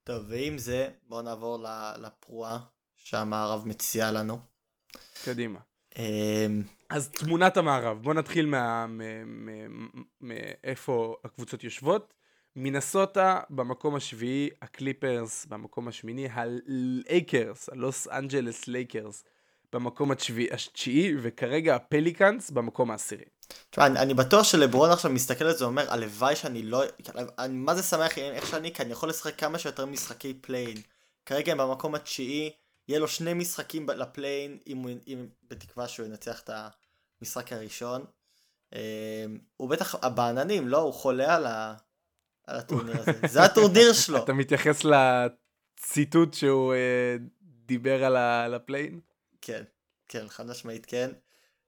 טוב, ועם זה, בואו נעבור לפרועה שהמערב מציע לנו. קדימה. אמ, אז תמונת המערב, בוא נתחיל מאיפה הקבוצות יושבות. מינסוטה במקום השביעי, הקליפרס במקום השמיני, הלייקרס, הלוס אנג'לס לייקרס במקום התשיעי, וכרגע הפליקאנס במקום העשירי. תשמע, אני, אני בטוח שלברון עכשיו מסתכל על זה ואומר, הלוואי שאני לא... אני מה זה שמח איך שאני, כי אני יכול לשחק כמה שיותר משחקי play-in. כרגע הם במקום התשיעי, יהיה לו שני משחקים ל play-in, אם, אם, בתקווה שהוא ינצח את המשחק הראשון. אמ, הוא בטח, בעננים, לא? הוא חולה על, ה, על הטורניר הזה. זה הטורניר שלו. אתה מתייחס לציטוט שהוא אה, דיבר על, ה, על ה play-in? כן, כן, חד משמעית כן.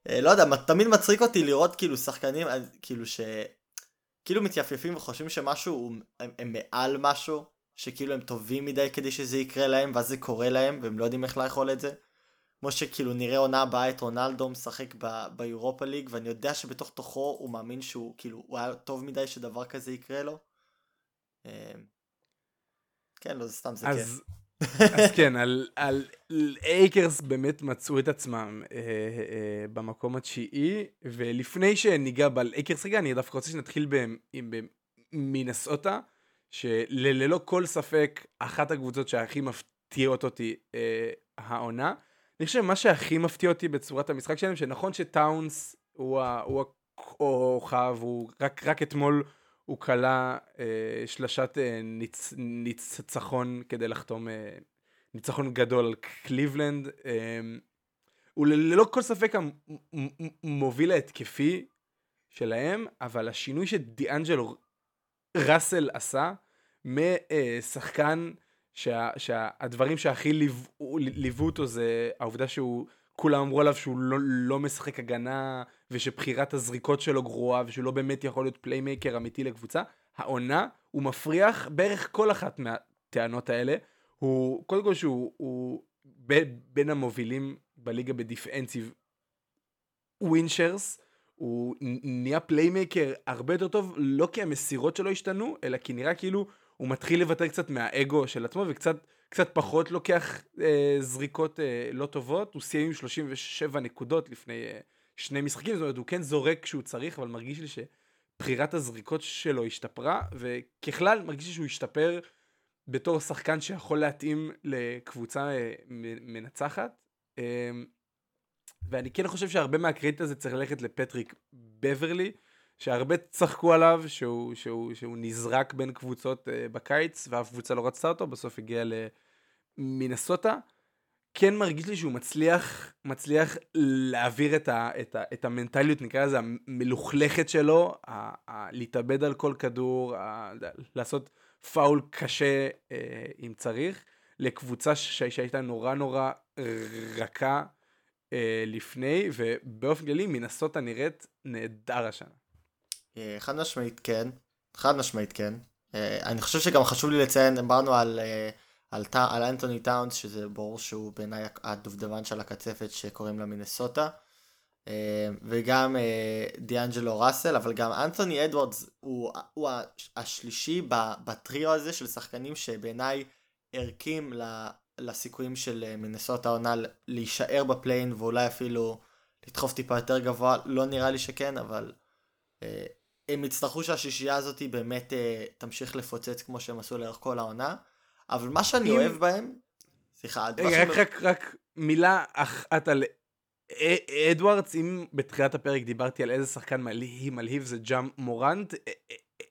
אה, לא יודע, תמיד מצחיק אותי לראות כאילו שחקנים, אה, כאילו ש... כאילו מתייפייפים וחושבים שמשהו, הם, הם מעל משהו, שכאילו הם טובים מדי כדי שזה יקרה להם, ואז זה קורה להם, והם לא יודעים איך לאכול את זה. כמו שכאילו נראה עונה הבאה את רונלדו משחק ביורופה ליג, ואני יודע שבתוך תוכו הוא מאמין שהוא כאילו, הוא היה טוב מדי שדבר כזה יקרה לו. אה, כן, לא, זה סתם, זה אז, אז כן, על, על אייקרס באמת מצאו את עצמם אה, אה, במקום התשיעי, ולפני שניגע באייקרס רגע, אני דווקא רוצה שנתחיל במינסוטה, שללא כל ספק אחת הקבוצות שהכי מפתיעות אותי אה, העונה. אני חושב שמה שהכי מפתיע אותי בצורת המשחק שלהם, שנכון שטאונס הוא, הוא הכוכב, הוא רק, רק אתמול הוא כלה אה, שלשת אה, ניצ, ניצחון כדי לחתום אה, ניצחון גדול על קליבלנד. אה, הוא ללא כל ספק המוביל ההתקפי שלהם, אבל השינוי שדיאנג'לו ראסל עשה משחקן שה, שהדברים שהכי ליוו, ליוו אותו זה העובדה שהוא, כולם אמרו עליו שהוא לא, לא משחק הגנה ושבחירת הזריקות שלו גרועה ושהוא לא באמת יכול להיות playmaker אמיתי לקבוצה. העונה הוא מפריך בערך כל אחת מהטענות האלה. הוא קודם כל שהוא הוא ב, בין המובילים בליגה ב defensive win shares. הוא נהיה playmaker הרבה יותר טוב, לא כי המסירות שלו השתנו, אלא כי נראה כאילו הוא מתחיל לוותר קצת מהאגו של עצמו, וקצת קצת פחות לוקח אה, זריקות אה, לא טובות. הוא סיים עם 37 נקודות לפני אה, שני משחקים, זאת אומרת, הוא כן זורק כשהוא צריך, אבל מרגיש לי שבחירת הזריקות שלו השתפרה, וככלל מרגיש לי שהוא השתפר בתור שחקן שיכול להתאים לקבוצה אה, מנצחת. אה, ואני כן חושב שהרבה מהקרדיט הזה צריך ללכת לפטריק בברלי, שהרבה צחקו עליו שהוא, שהוא, שהוא נזרק בין קבוצות uh, בקיץ, ואף קבוצה לא רצתה אותו, בסוף הגיע למינסוטה. כן מרגיש לי שהוא מצליח, מצליח להעביר את, ה, את, ה, את המנטליות, נקרא לזה, המלוכלכת שלו, ה, ה, להתאבד על כל כדור, ה, לעשות פאול קשה אה, אם צריך, לקבוצה שהייתה נורא נורא רכה. אה, לפני, ובאופן כללי מינסוטה נראית נהדר השנה. אה, חד משמעית כן, חד משמעית כן. אה, אני חושב שגם חשוב לי לציין, דיברנו על, על, על אנטוני טאונס, שזה ברור שהוא בעיניי הדובדבן של הקצפת שקוראים לה מינסוטה. וגם דיאנג'לו ראסל, אבל גם אנטוני אדוורדס הוא, הוא השלישי בטריו הזה של שחקנים שבעיניי ערכים לסיכויים של אה, מנסות העונה להישאר בפליין ואולי אפילו לדחוף טיפה יותר גבוה, לא נראה לי שכן, אבל אה, הם יצטרכו שהשישייה הזאת באמת אה, תמשיך לפוצץ כמו שהם עשו לאורך כל העונה, אבל מה שאני אם... אוהב בהם, סליחה, רגע, רק, רק, רק מילה אחת על אדוארדס, אם בתחילת הפרק דיברתי על איזה שחקן מלהיב, מלהיב זה ג'אם מורנט,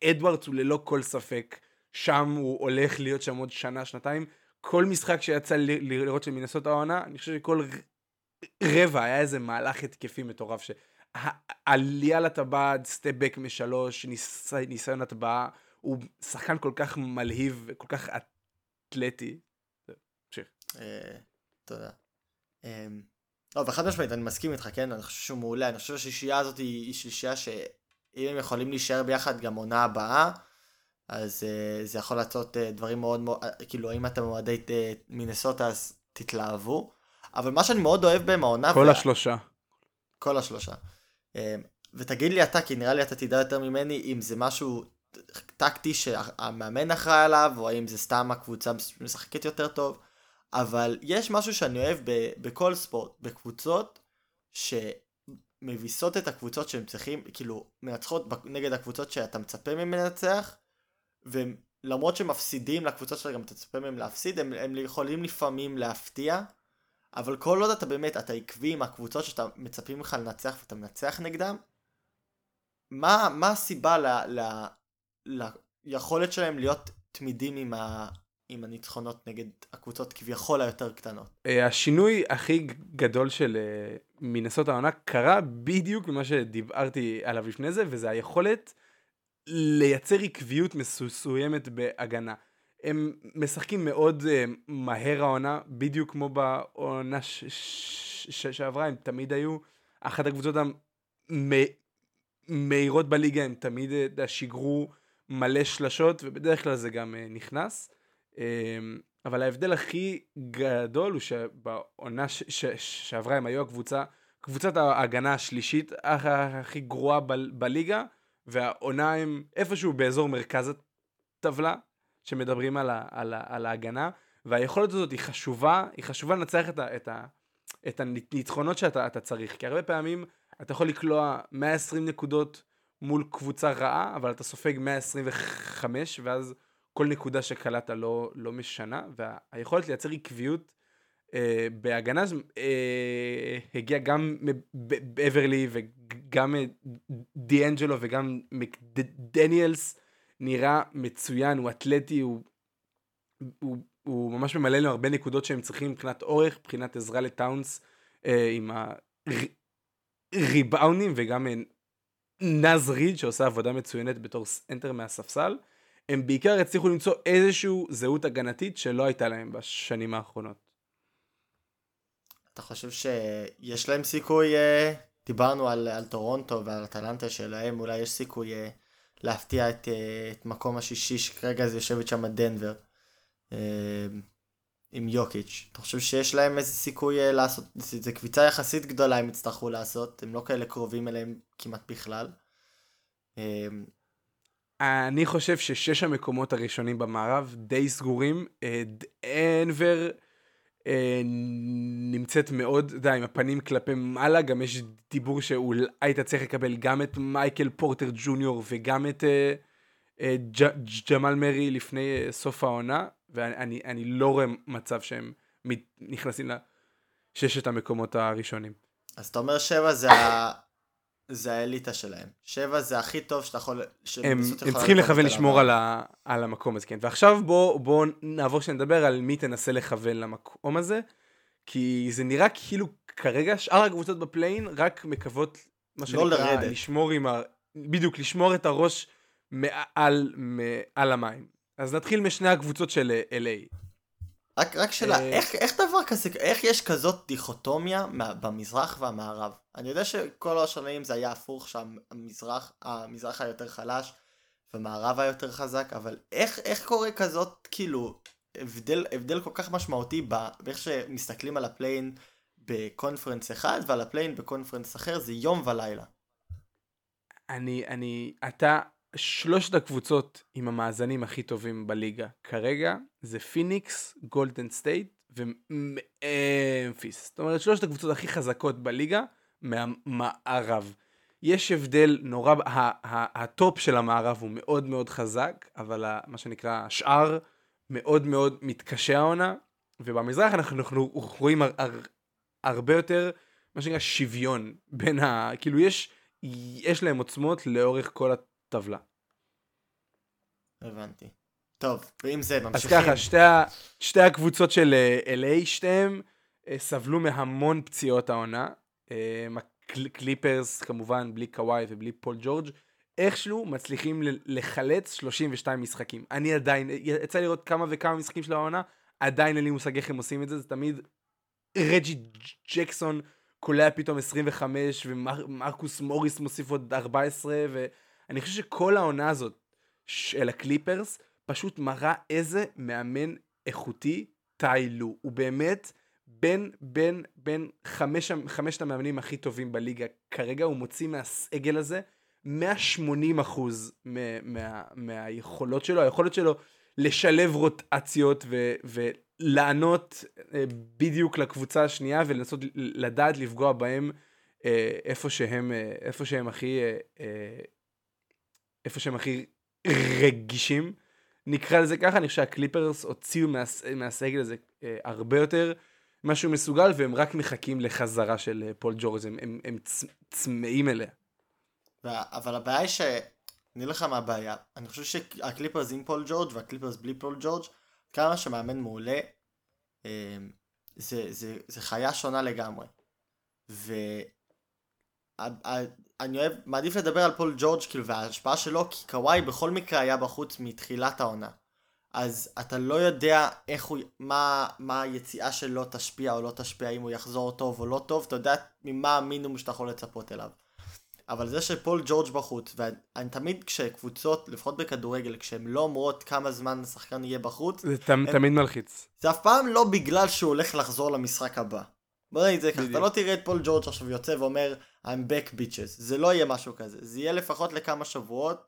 אדוארדס הוא ללא כל ספק, שם הוא הולך להיות שם עוד שנה, שנתיים. כל משחק שיצא לראות של מנסות העונה, אני חושב שכל רבע היה איזה מהלך התקפי מטורף, שעלייה לטבעת, סטפבק משלוש, ניס... ניסיון הטבעה, הוא שחקן כל כך מלהיב וכל כך אתלטי. תמשיך. אה, תודה. אמ, לא, וחד משמעית, אני מסכים איתך, כן? אני חושב שהוא מעולה. אני חושב שהשישייה הזאת היא שישייה ש... אם הם יכולים להישאר ביחד גם עונה הבאה, אז uh, זה יכול לעשות uh, דברים מאוד מאוד, uh, כאילו אם אתם אוהדי uh, מינסוטה אז תתלהבו. אבל מה שאני מאוד אוהב בהם העונה... כל וה... השלושה. כל השלושה. Uh, ותגיד לי אתה, כי נראה לי אתה תדע יותר ממני, אם זה משהו טקטי שהמאמן אחראי עליו, או האם זה סתם הקבוצה משחקת יותר טוב, אבל יש משהו שאני אוהב ב- בכל ספורט, בקבוצות שמביסות את הקבוצות שהם צריכים, כאילו, מנצחות נגד הקבוצות שאתה מצפה ולמרות שמפסידים לקבוצות שאתה גם תצפה מהם להפסיד, הם, הם יכולים לפעמים להפתיע, אבל כל עוד אתה באמת, אתה עקבי עם הקבוצות שאתה מצפים לך לנצח ואתה מנצח נגדם, מה, מה הסיבה ל, ל, ליכולת שלהם להיות תמידים עם, ה, עם הניצחונות נגד הקבוצות כביכול היותר קטנות? אה, השינוי הכי גדול של אה, מנסות העונה קרה בדיוק ממה שדיברתי עליו לפני זה, וזה היכולת לייצר עקביות מסוימת בהגנה. הם משחקים מאוד uh, מהר העונה, בדיוק כמו בעונה שעברה, הם תמיד היו אחת הקבוצות המהירות בליגה, הם תמיד uh, שיגרו מלא שלשות, ובדרך כלל זה גם uh, נכנס. Uh, אבל ההבדל הכי גדול הוא שבעונה שעברה הם היו הקבוצה, קבוצת ההגנה השלישית הכי גרועה בליגה, והעונה הם איפשהו באזור מרכז הטבלה, שמדברים על, ה, על, ה, על ההגנה, והיכולת הזאת היא חשובה, היא חשובה לנצח את, ה, את, ה, את הניצחונות שאתה צריך, כי הרבה פעמים אתה יכול לקלוע 120 נקודות מול קבוצה רעה, אבל אתה סופג 125, ואז כל נקודה שקלעת לא, לא משנה, והיכולת לייצר עקביות בהגנה אה, הגיע גם באברלי וגם דיאנג'לו וגם מקדניאלס נראה מצוין, הוא אתלטי, הוא, הוא, הוא ממש ממלא לנו הרבה נקודות שהם צריכים מבחינת אורך, מבחינת עזרה לטאונס אה, עם הריבאונים וגם אה, נאז ריד שעושה עבודה מצוינת בתור סנטר מהספסל. הם בעיקר הצליחו למצוא איזושהי זהות הגנתית שלא הייתה להם בשנים האחרונות. אתה חושב שיש להם סיכוי, אה, דיברנו על, על טורונטו ועל אטלנטה שלהם, אולי יש סיכוי אה, להפתיע את, אה, את מקום השישי שכרגע זה יושבת שם דנבר עם יוקיץ'. אתה חושב שיש להם איזה סיכוי לעשות, זה קביצה יחסית גדולה הם יצטרכו לעשות, הם לא כאלה קרובים אליהם כמעט בכלל. אני חושב ששש המקומות הראשונים במערב די סגורים. דנבר... אה, נמצאת מאוד, די, עם הפנים כלפי מעלה, גם יש דיבור שאולי היית צריך לקבל גם את מייקל פורטר ג'וניור וגם את אה, אה, ג'מאל מרי לפני אה, סוף העונה, ואני אני לא רואה מצב שהם נכנסים לששת המקומות הראשונים. אז אתה אומר שבע זה. זה האליטה שלהם. שבע זה הכי טוב שאתה יכול... הם, הם צריכים לכוון לשמור על, ה, על המקום הזה, כן. ועכשיו בואו בוא נעבור שנדבר על מי תנסה לכוון למקום הזה, כי זה נראה כאילו כרגע שאר הקבוצות בפליין רק מקוות, מה שנקרא, לא לרדת. לשמור עם ה... בדיוק, לשמור את הראש מעל, מעל המים. אז נתחיל משני הקבוצות של LA. רק, רק שאלה, אה, איך, איך דבר כזה, איך יש כזאת דיכוטומיה במזרח והמערב? אני יודע שכל השנים זה היה הפוך, שהמזרח המזרח היותר חלש והמערב היותר חזק, אבל איך, איך קורה כזאת, כאילו, הבדל, הבדל כל כך משמעותי באיך שמסתכלים על ה play-in ב conference אחד ועל ה play-in ב conference אחר, זה יום ולילה. אני, אני, אתה, שלושת הקבוצות עם המאזנים הכי טובים בליגה כרגע זה פיניקס, גולדן סטייט וממפיס. זאת אומרת שלושת הקבוצות הכי חזקות בליגה מהמערב. יש הבדל נורא, ה top של המערב הוא מאוד מאוד חזק, אבל מה שנקרא השאר מאוד מאוד מתקשה העונה, ובמזרח אנחנו, אנחנו רואים הר, הר, הרבה יותר מה שנקרא שוויון בין ה... כאילו יש, יש להם עוצמות לאורך כל הטבלה. הבנתי. טוב, ועם זה ממשיכים. אז ככה, שתי, שתי הקבוצות של אה, LA, שתיהם אה, סבלו מהמון פציעות העונה. אה, הקליפרס כמובן בלי קוואי ובלי פול ג'ורג', איכשהו מצליחים לחלץ 32 משחקים. אני עדיין, יצא לראות כמה וכמה משחקים של העונה, עדיין אין לי מושג איך הם עושים את זה, זה תמיד רג'י ג'קסון קולע פתאום 25, ומרקוס מוריס מוסיף עוד 14, ואני חושב שכל העונה הזאת של הקליפרס פשוט מראה איזה מאמן איכותי טיילו. הוא באמת בין, בין, בין חמש, חמשת המאמנים הכי טובים בליגה. כרגע הוא מוציא מהסגל הזה 180 אחוז מה, מה, מהיכולות שלו, היכולת שלו לשלב רוטציות ו, ולענות אה, בדיוק לקבוצה השנייה ולנסות לדעת לפגוע בהם אה, איפה שהם, אה, איפה שהם הכי, איפה שהם הכי רגישים. נקרא לזה ככה, אני חושב שהקליפרס הוציאו מה, מהסגל הזה הרבה יותר ממה שהוא מסוגל, והם רק מחכים לחזרה של פול ג'ורג', הם, הם, הם צמאים אליה. אבל הבעיה היא ש... אני לך מה הבעיה. אני חושב שהקליפרס עם פול ג'ורג' והקליפרס בלי פול ג'ורג', כמה שמאמן מעולה, אמ, זה, זה, זה חיה שונה לגמרי. ואני אוהב, מעדיף לדבר על פול ג'ורג' כאילו וההשפעה שלו, כי קוואי בכל מקרה היה בחוץ מתחילת העונה. אז אתה לא יודע איך הוא, מה, מה היציאה שלו תשפיע או לא תשפיע, אם הוא יחזור טוב או לא טוב, אתה יודע ממה המינימום שאתה יכול לצפות אליו. אבל זה שפול ג'ורג' בחוץ, ואני תמיד כשקבוצות, לפחות בכדורגל, כשהן לא אומרות כמה זמן השחקן יהיה בחוץ, זה הם, תמיד מלחיץ. זה אף פעם לא בגלל שהוא הולך לחזור למשחק הבא. בוא נגיד את זה ככה, אתה לא תראה את פול ג'ורג' עכשיו יוצא ואומר I'm back bitches, זה לא יהיה משהו כזה, זה יהיה לפחות לכמה שבועות,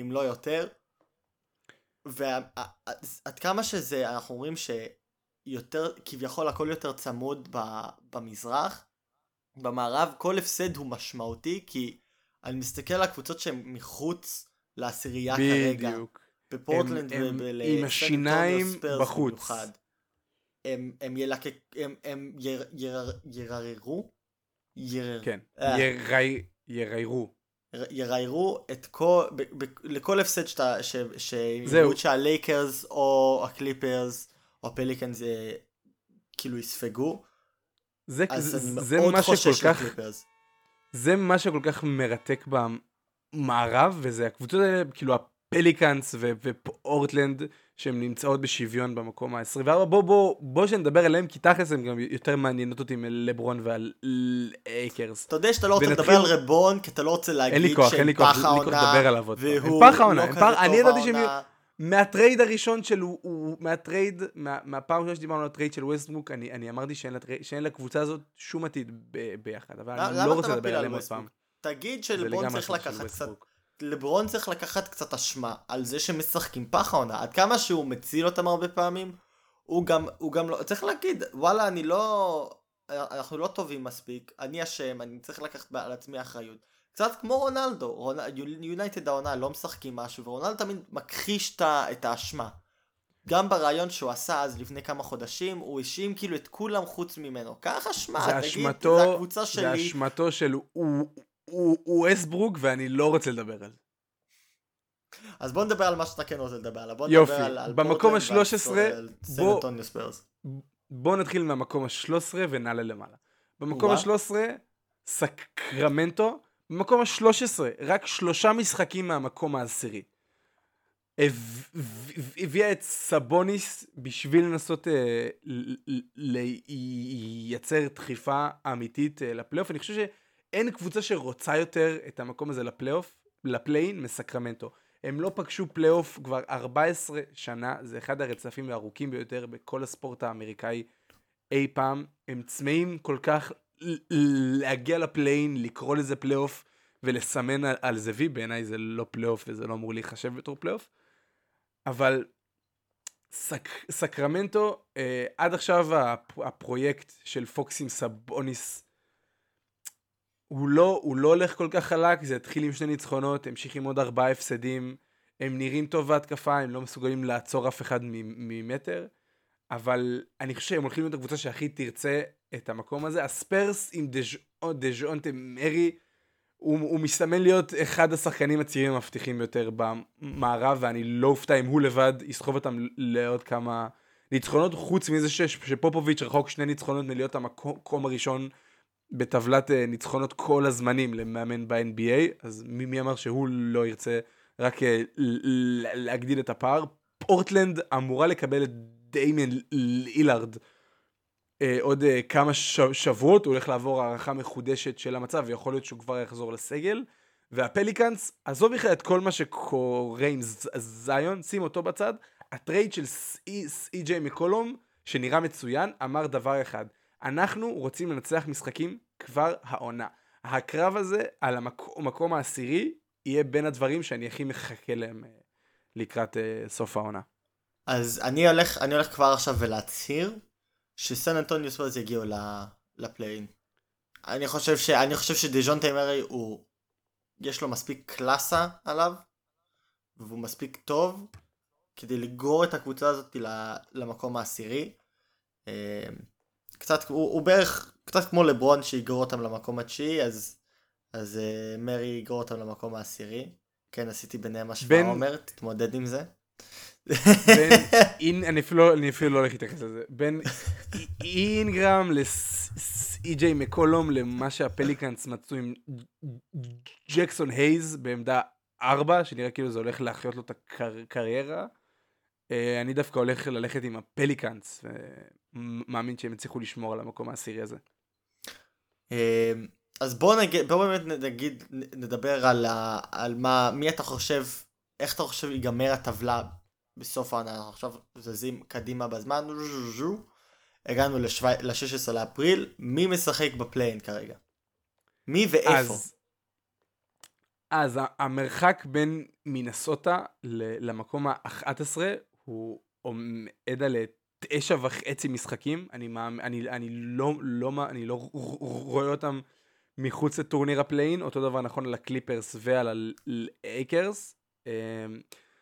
אם לא יותר. ועד כמה שזה, אנחנו אומרים שיותר, כביכול הכל יותר צמוד במזרח, במערב כל הפסד הוא משמעותי כי אני מסתכל על הקבוצות שהן מחוץ לעשירייה כרגע. בדיוק. בפורטלנד עם השיניים בחוץ. הם, הם, ילק... הם, הם יר... יר... ירררו? יר... כן, אה. יריירו. יריירו את כל, ב, ב, לכל הפסד שאתה, ש, שיראו שהלייקרס או הקליפרס או הפליקנס אה, כאילו יספגו, זה, זה, זה מה שכל כך... זה מה שכל כך מרתק במערב, וזה הקבוצות האלה, כאילו הפליקאנס ופורטלנד, שהן נמצאות בשוויון במקום ה-24. בוא, בוא, בוא שנדבר עליהם, כי תכלס הן גם יותר מעניינות אותי מלברון ועל אייקרס. אתה יודע שאתה לא רוצה לדבר על רבון, כי אתה לא רוצה להגיד שהם פח העונה, והוא לא כזה טוב העונה. אני ידעתי שהם... מה trade הראשון של הוא, הוא מה trade, מה, מהפעם ראשונה שדיברנו על ה trade של ווסטבוק, אני, אני אמרתי שאין, ל trade, שאין לקבוצה הזאת שום עתיד ב, ביחד, אבל אני לא רוצה לדבר עליהם עוד פעם. תגיד שלברון צריך לקחת קצת, לברון צריך לקחת קצת אשמה על זה שמשחקים פח העונה, עד כמה שהוא מציל אותם הרבה פעמים, הוא גם, הוא גם לא, צריך להגיד, וואלה אני לא, אנחנו לא טובים מספיק, אני אשם, אני צריך לקחת על עצמי אחריות. קצת כמו רונלדו, יונייטד העונה לא משחקים משהו, ורונלדו תמיד מכחיש את האשמה. גם ברעיון שהוא עשה אז לפני כמה חודשים, הוא האשים כאילו את כולם חוץ ממנו. קח אשמה, תגיד, זה הקבוצה שלי. זה אשמתו של הוא אסברוק ואני לא רוצה לדבר על זה. אז בוא נדבר על מה שאתה כן רוצה לדבר עליו. בוא יופי, על, על במקום ה-13, בוא, בוא נתחיל מהמקום ה-13 ונעלה למעלה. במקום ה-13, סקרמנטו, במקום ה-13, רק שלושה משחקים מהמקום העשירי. הביאה את סבוניס בשביל לנסות אה, לייצר דחיפה אמיתית אה, לפלייאוף. אני חושב שאין קבוצה שרוצה יותר את המקום הזה לפלייאוף, ל play-in, מסקרמנטו. הם לא פגשו פלייאוף כבר 14 שנה, זה אחד הרצפים הארוכים ביותר בכל הספורט האמריקאי אי פעם. הם צמאים כל כך להגיע ל play-in, לקרוא לזה פלייאוף ולסמן על, על זה וי, בעיניי זה לא פלייאוף וזה לא אמור להיחשב בתור פלייאוף. אבל סק, סקרמנטו, אה, עד עכשיו הפ, הפרויקט של פוקס עם סבוניס, הוא לא, הוא לא הולך כל כך חלק, זה התחיל עם שני ניצחונות, המשיך עם עוד ארבעה הפסדים, הם נראים טוב בהתקפה, הם לא מסוגלים לעצור אף אחד ממטר. אבל אני חושב שהם הולכים להיות הקבוצה שהכי תרצה את המקום הזה. הספרס עם דז'ונטה מרי, הוא, הוא מסתמן להיות אחד השחקנים הצעירים המבטיחים ביותר במערב, ואני לא אופתע אם הוא לבד יסחוב אותם לעוד כמה ניצחונות, חוץ מזה שפופוביץ' רחוק שני ניצחונות מלהיות המקום הראשון בטבלת אה, ניצחונות כל הזמנים למאמן ב-NBA, אז מי, מי אמר שהוא לא ירצה רק אה, להגדיל את הפער? פורטלנד אמורה לקבל את דיימיאן לילארד אה, עוד כמה שבועות, הוא הולך לעבור הערכה מחודשת של המצב, ויכול להיות שהוא כבר יחזור לסגל. והפליקאנס, עזוב בכלל את כל מה שקורה עם זיון, שים אותו בצד. ה trade של סי.ג'יי מקולום, שנראה מצוין, אמר דבר אחד, אנחנו רוצים לנצח משחקים כבר העונה. הקרב הזה על המקום, העשירי יהיה בין הדברים שאני הכי מחכה להם אה, לקראת אה, סוף העונה. אז אני הולך, אני הולך כבר עכשיו ולהצהיר שסן אנטוניו ספרס יגיעו לפליין. אני חושב ש... אני חושב שדיז'ון טיימרי הוא... יש לו מספיק קלאסה עליו, והוא מספיק טוב כדי לגרור את הקבוצה הזאת למקום העשירי. קצת, הוא, הוא בערך, קצת כמו לברון שיגרור אותם למקום התשיעי, אז, אז uh, מרי יגרור אותם למקום העשירי. כן, עשיתי ביניהם השוואה, בין- עומר, תתמודד עם זה. בין אין, אני אפילו, אני אפילו לא הולך להתייחס לזה. בין אינגרם לאי.ג'יי מקולום למה שהפליקאנס מצאו עם ג'קסון הייז בעמדה 4, שנראה כאילו זה הולך להחיות לו את הקריירה. אה, אני דווקא הולך ללכת עם הפליקאנס, ומאמין שהם יצליחו לשמור על המקום העשירי הזה. אמ, אז בוא נגיד, בוא באמת נגיד, נדבר על, ה, על מה, מי אתה חושב, איך אתה חושב ייגמר הטבלה בסוף העונה, אנחנו עכשיו זזים קדימה בזמן, הגענו ל-16 לאפריל, מי משחק בפליין כרגע? מי ואיפה? אז, אז המרחק בין מינסוטה למקום ה-11 הוא עומד על תשע וחצי משחקים. אני, מאמ- אני, אני, לא, לא, אני לא רואה אותם מחוץ לטורניר ה play-in, אותו דבר נכון על הקליפרס ועל הלייקרס. אמ,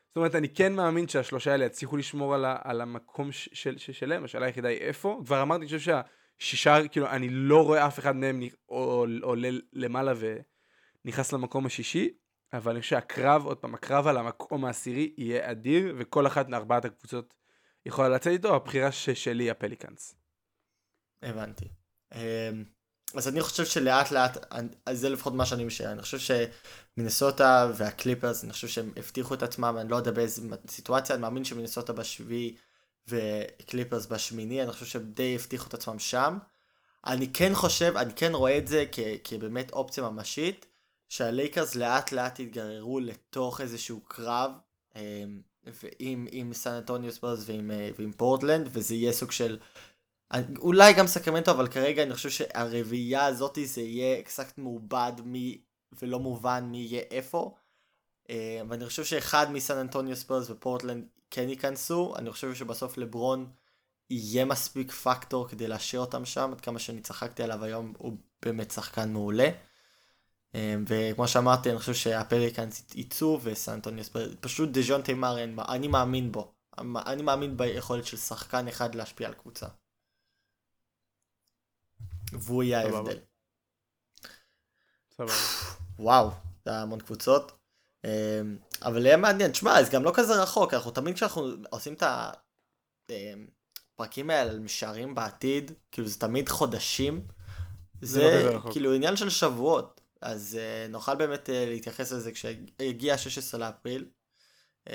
זאת אומרת, אני כן מאמין שהשלושה האלה יצליחו לשמור על, על המקום של, ש, שלהם, השאלה היחידה היא איפה. כבר אמרתי, אני חושב שהשישה, כאילו, אני לא רואה אף אחד מהם עולה למעלה ונכנס למקום השישי, אבל אני חושב שהקרב, עוד פעם, הקרב על המקום העשירי יהיה אדיר, וכל אחת מארבעת הקבוצות יכולה לצאת איתו, הבחירה שלי הפליקאנס. הבנתי. אמ, אז אני חושב שלאט לאט, זה לפחות מה שאני משער, אני חושב שמינסוטה והקליפרס, אני חושב שהם הבטיחו את עצמם, אני לא יודע באיזה סיטואציה, אני מאמין שמינסוטה בשביעי וקליפרס בשמיני, אני חושב שהם די הבטיחו את עצמם שם. אני כן חושב, אני כן רואה את זה כ, כבאמת אופציה ממשית, שהלייקרס לאט לאט יתגררו לתוך איזשהו קרב, אמ, ועם עם סן אנטוניו ספרס ועם, אה, ועם פורטלנד, וזה יהיה סוג של... אולי גם סקרמנטו, אבל כרגע אני חושב שהרביעייה הזאתי זה יהיה קצת מעובד מי ולא מובן מי יהיה איפה. אה, ואני חושב שאחד מסן אנטוניו ספרס ופורטלנד כן ייכנסו, אני חושב שבסוף לברון יהיה מספיק פקטור כדי להשאיר אותם שם, עד כמה שאני צחקתי עליו היום, הוא באמת שחקן מעולה. אה, וכמו שאמרתי, אני חושב שהפליקאנס יצאו ספרס, פשוט דז'ון תימר, אני מאמין בו. אני מאמין ביכולת של שחקן אחד להשפיע על קבוצה. והוא יהיה. ההבדל. סבבה. וואו, זה היה המון קבוצות. אמ, אבל יהיה מעניין, תשמע, זה גם לא כזה רחוק, אנחנו תמיד כשאנחנו עושים את הפרקים האלה על משערים בעתיד, כאילו זה תמיד חודשים. זה לא זה רחוק. כאילו עניין של שבועות, אז uh, נוכל באמת uh, להתייחס לזה כשיגיע ה-16 לאפריל. Um,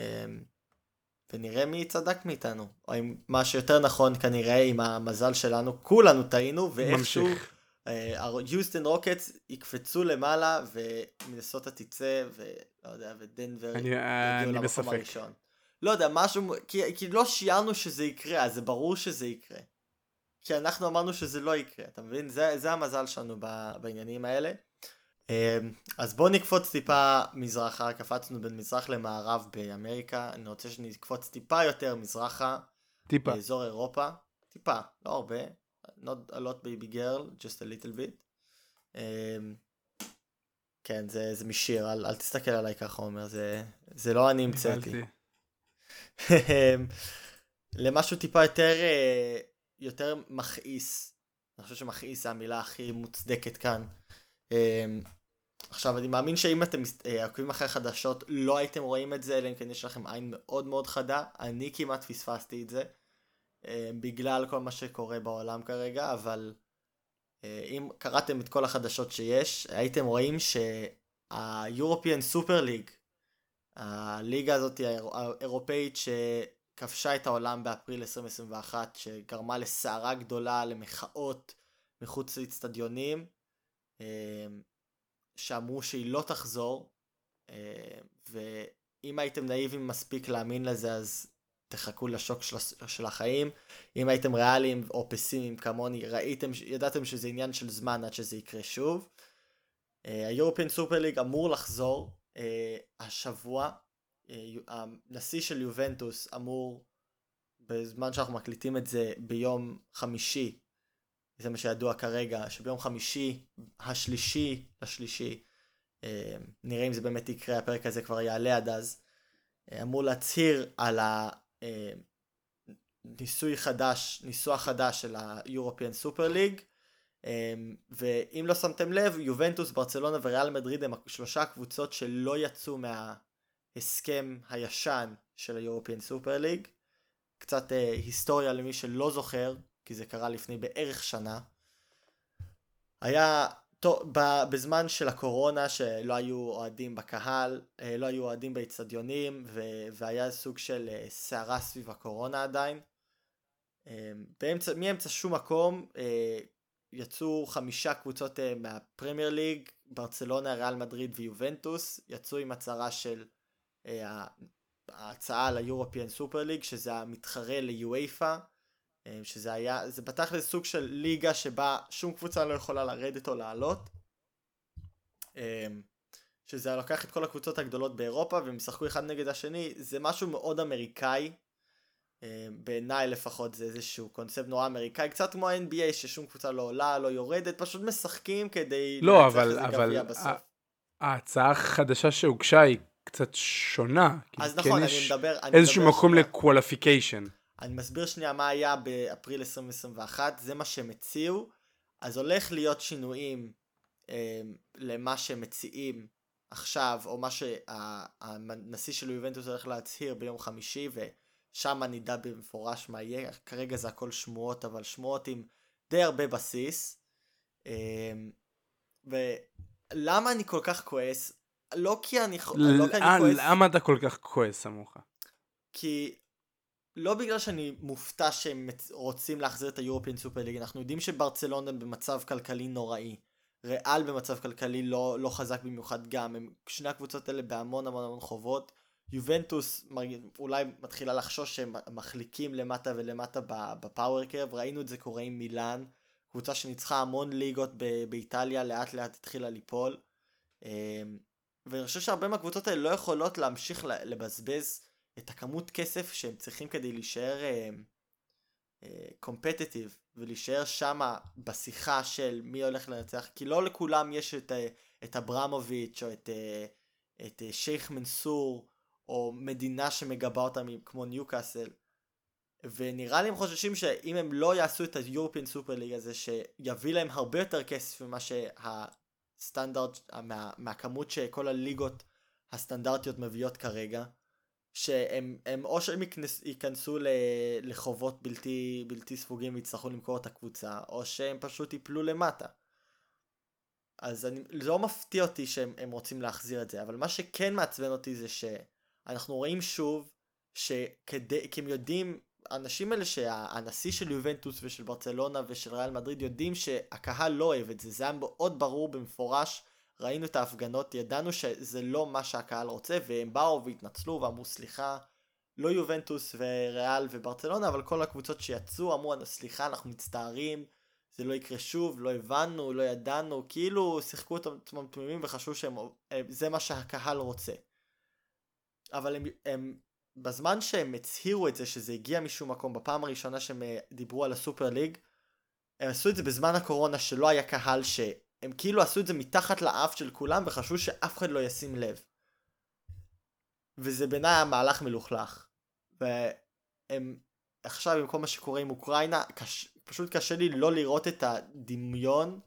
ונראה מי צדק מאיתנו, או אם מה שיותר נכון כנראה עם המזל שלנו, כולנו טעינו, ואיכשהו. היוסטון רוקטס יקפצו למעלה ומינסוטה תצא ולא יודע ודנבר אני- יגיעו למקום בספק. הראשון. לא יודע משהו כי, כי לא שיערנו שזה יקרה אז זה ברור שזה יקרה. כי אנחנו אמרנו שזה לא יקרה אתה מבין זה, זה המזל שלנו בעניינים האלה. אמ, אז בואו נקפוץ טיפה מזרחה קפצנו בין מזרח למערב באמריקה אני רוצה שנקפוץ טיפה יותר מזרחה טיפה. באזור אירופה, טיפה, לא הרבה, not a lot baby girl, just a little bit. Um, כן, זה, זה משיר, אל, אל תסתכל עליי ככה, עומר, זה, זה לא אני המצאתי. נבהלתי. למשהו טיפה יותר, אה, יותר מכעיס. אני חושב שמכעיס זה המילה הכי מוצדקת כאן. עכשיו, אני מאמין שאם אתם אה, עוקבים אחרי החדשות, לא הייתם רואים את זה, אלא אם כן יש לכם עין מאוד מאוד חדה. אני כמעט פספסתי את זה, אה, בגלל כל מה שקורה בעולם כרגע, אבל אה, אם קראתם את כל החדשות שיש, הייתם רואים שה-European Super League, הליגה הזאת האיר- האירופאית כבשה את העולם באפריל 2021, שגרמה לסערה גדולה, למחאות מחוץ לאצטדיונים, שאמרו שהיא לא תחזור, אה, ואם הייתם נאיבים מספיק להאמין לזה, אז תחכו לשוק של, של החיים. אם הייתם ריאליים או פסימיים כמוני, ראיתם, ידעתם שזה עניין של זמן עד שזה יקרה שוב. היורפיאן סופר ליג אמור לחזור uh, השבוע. הנשיא של יובנטוס אמור, בזמן שאנחנו מקליטים את זה, ביום חמישי, זה מה שידוע כרגע, שביום חמישי השלישי לשלישי, uh, נראה אם זה באמת יקרה, הפרק הזה כבר יעלה עד אז, uh, אמור להצהיר על הניסוי חדש, ניסוח חדש של ה-European Super League, אמ, ואם לא שמתם לב, יובנטוס, ברצלונה וריאל מדריד הם שלושה קבוצות שלא יצאו מההסכם הישן של ה-European Super League. קצת אה, היסטוריה למי שלא זוכר, כי זה קרה לפני בערך שנה. היה טוב, בזמן של הקורונה שלא היו אוהדים בקהל, אה, לא היו אוהדים באצטדיונים והיה סוג של אה, סערה סביב הקורונה עדיין. אה, באמצע, מאמצע שום מקום יצאו חמישה קבוצות מהפרמייר ליג, ברצלונה, ריאל מדריד ויובנטוס, יצאו עם הצהרה של ההצעה ליורופיאן סופר ליג, שזה המתחרה ליואיפה, uh, שזה היה, זה פתח לסוג של ליגה שבה שום קבוצה לא יכולה לרדת או לעלות. Uh, שזה לוקח את כל הקבוצות הגדולות באירופה והם ישחקו אחד נגד השני, זה משהו מאוד אמריקאי, אה, בעיניי לפחות זה איזשהו קונספט נורא אמריקאי, קצת כמו ה-NBA ששום קבוצה לא עולה, לא יורדת, פשוט משחקים כדי... לא, אבל, אבל ההצעה החדשה שהוגשה היא קצת שונה. אז נכון, אני מדבר... איזשהו מקום לקואליפיקיישן. אני מסביר שנייה מה היה באפריל 2021, זה מה שהם הציעו, אז הולך להיות שינויים אה, למה שהם מציעים עכשיו, או מה שהנשיא של יובנטוס הולך להצהיר ביום חמישי, ו... שם נדע במפורש מה יהיה, כרגע זה הכל שמועות, אבל שמועות עם די הרבה בסיס. אמ, ולמה אני כל כך כועס? לא כי אני, לא כי אני כועס... למה אתה כל כך כועס עמוך? כי לא בגלל שאני מופתע שהם רוצים להחזיר את היורפיאן סופר ליג, אנחנו יודעים שברצלונה במצב כלכלי נוראי. ריאל במצב כלכלי לא, לא חזק במיוחד גם, הם, שני הקבוצות האלה בהמון המון המון חובות. יובנטוס אולי מתחילה לחשוש שהם מחליקים למטה ולמטה בפאוור קרב, ראינו את זה קורה עם מילאן, קבוצה שניצחה המון ליגות באיטליה, לאט לאט התחילה ליפול. אמ, ואני חושב שהרבה מהקבוצות האלה לא יכולות להמשיך לבזבז את הכמות כסף שהם צריכים כדי להישאר קומפטטיב אמ, uh, ולהישאר שמה בשיחה של מי הולך לנצח, כי לא לכולם יש את, uh, את אברמוביץ' או את, uh, את uh, שייח' מנסור או מדינה שמגבה אותם כמו ניוקאסל. ונראה לי הם חוששים שאם הם לא יעשו את היורפיאן סופר ליג הזה שיביא להם הרבה יותר כסף ממה שהסטנדרט, מה, מהכמות שכל הליגות הסטנדרטיות מביאות כרגע, שהם הם, או שהם ייכנס, ייכנסו לחובות בלתי, בלתי ספוגים ויצטרכו למכור את הקבוצה, או שהם פשוט ייפלו למטה. אז אני, לא מפתיע אותי שהם רוצים להחזיר את זה, אבל מה שכן מעצבן אותי זה ש... אנחנו רואים שוב שכדי, כי הם יודעים, האנשים האלה שהנשיא של יובנטוס ושל ברצלונה ושל ריאל מדריד יודעים שהקהל לא אוהב את זה, זה היה מאוד ברור במפורש, ראינו את ההפגנות, ידענו שזה לא מה שהקהל רוצה והם באו והתנצלו ואמרו סליחה, לא יובנטוס וריאל וברצלונה, אבל כל הקבוצות שיצאו אמרו סליחה אנחנו מצטערים, זה לא יקרה שוב, לא הבנו, לא ידענו, כאילו שיחקו את עצמם תמימים וחשבו שזה מה שהקהל רוצה. אבל הם, הם בזמן שהם הצהירו את זה שזה הגיע משום מקום בפעם הראשונה שהם אה, דיברו על הסופר ליג הם עשו את זה בזמן הקורונה שלא היה קהל שהם כאילו עשו את זה מתחת לאף של כולם וחשבו שאף אחד לא ישים לב. וזה בעיניי היה מהלך מלוכלך. והם עכשיו עם כל מה שקורה עם אוקראינה קש, פשוט קשה לי לא לראות את הדמיון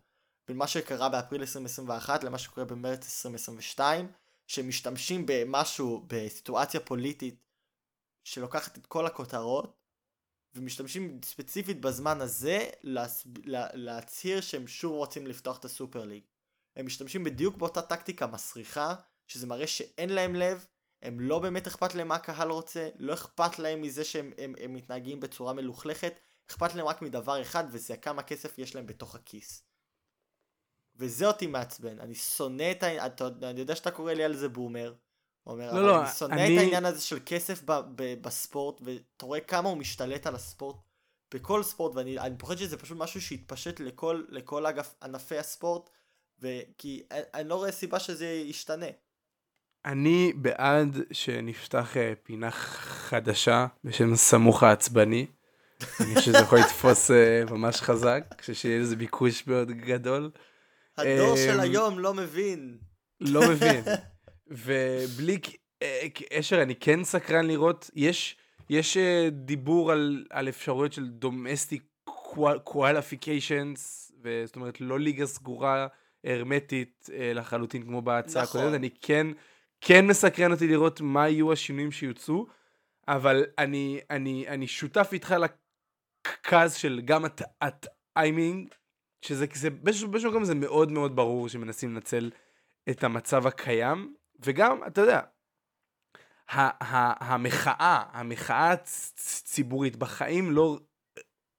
בין מה שקרה באפריל 2021 למה שקורה במרץ 2022 שמשתמשים במשהו, בסיטואציה פוליטית שלוקחת את כל הכותרות ומשתמשים ספציפית בזמן הזה להס... לה... להצהיר שהם שוב רוצים לפתוח את הסופר ליג. הם משתמשים בדיוק באותה טקטיקה מסריחה, שזה מראה שאין להם לב, הם לא באמת אכפת להם מה הקהל רוצה, לא אכפת להם מזה שהם הם, הם מתנהגים בצורה מלוכלכת, אכפת להם רק מדבר אחד וזה כמה כסף יש להם בתוך הכיס. וזה אותי מעצבן, אני שונא את העניין, אני יודע שאתה קורא לי על זה בומר, אומר, לא, אבל לא, אני שונא אני... את העניין הזה של כסף ב, ב, בספורט, ואתה רואה כמה הוא משתלט על הספורט בכל ספורט, ואני פוחד שזה פשוט משהו שיתפשט לכל, לכל אגף ענפי הספורט, וכי אני, אני לא רואה סיבה שזה ישתנה. אני בעד שנפתח אה, פינה חדשה בשם סמוך העצבני. אני חושב שזה יכול לתפוס אה, ממש חזק, כשיהיה לזה ביקוש מאוד גדול. הדור של אמ, היום לא מבין. לא מבין. ובלי קשר, אני כן סקרן לראות, יש, יש אה, דיבור על, על אפשרויות של דומסטיק קואליפיקיישנס, זאת אומרת לא ליגה סגורה הרמטית לחלוטין כמו בהצעה נכון. הקודמת, אני כן... כן מסקרן אותי לראות מה יהיו השינויים שיוצאו, אבל אני, אני, אני שותף איתך לכעס של גם הטיימינג, שזה זה, באיזשהו מקום זה מאוד מאוד ברור שמנסים לנצל את המצב הקיים, וגם, אתה יודע, המחאה, המחאה הציבורית, בחיים לא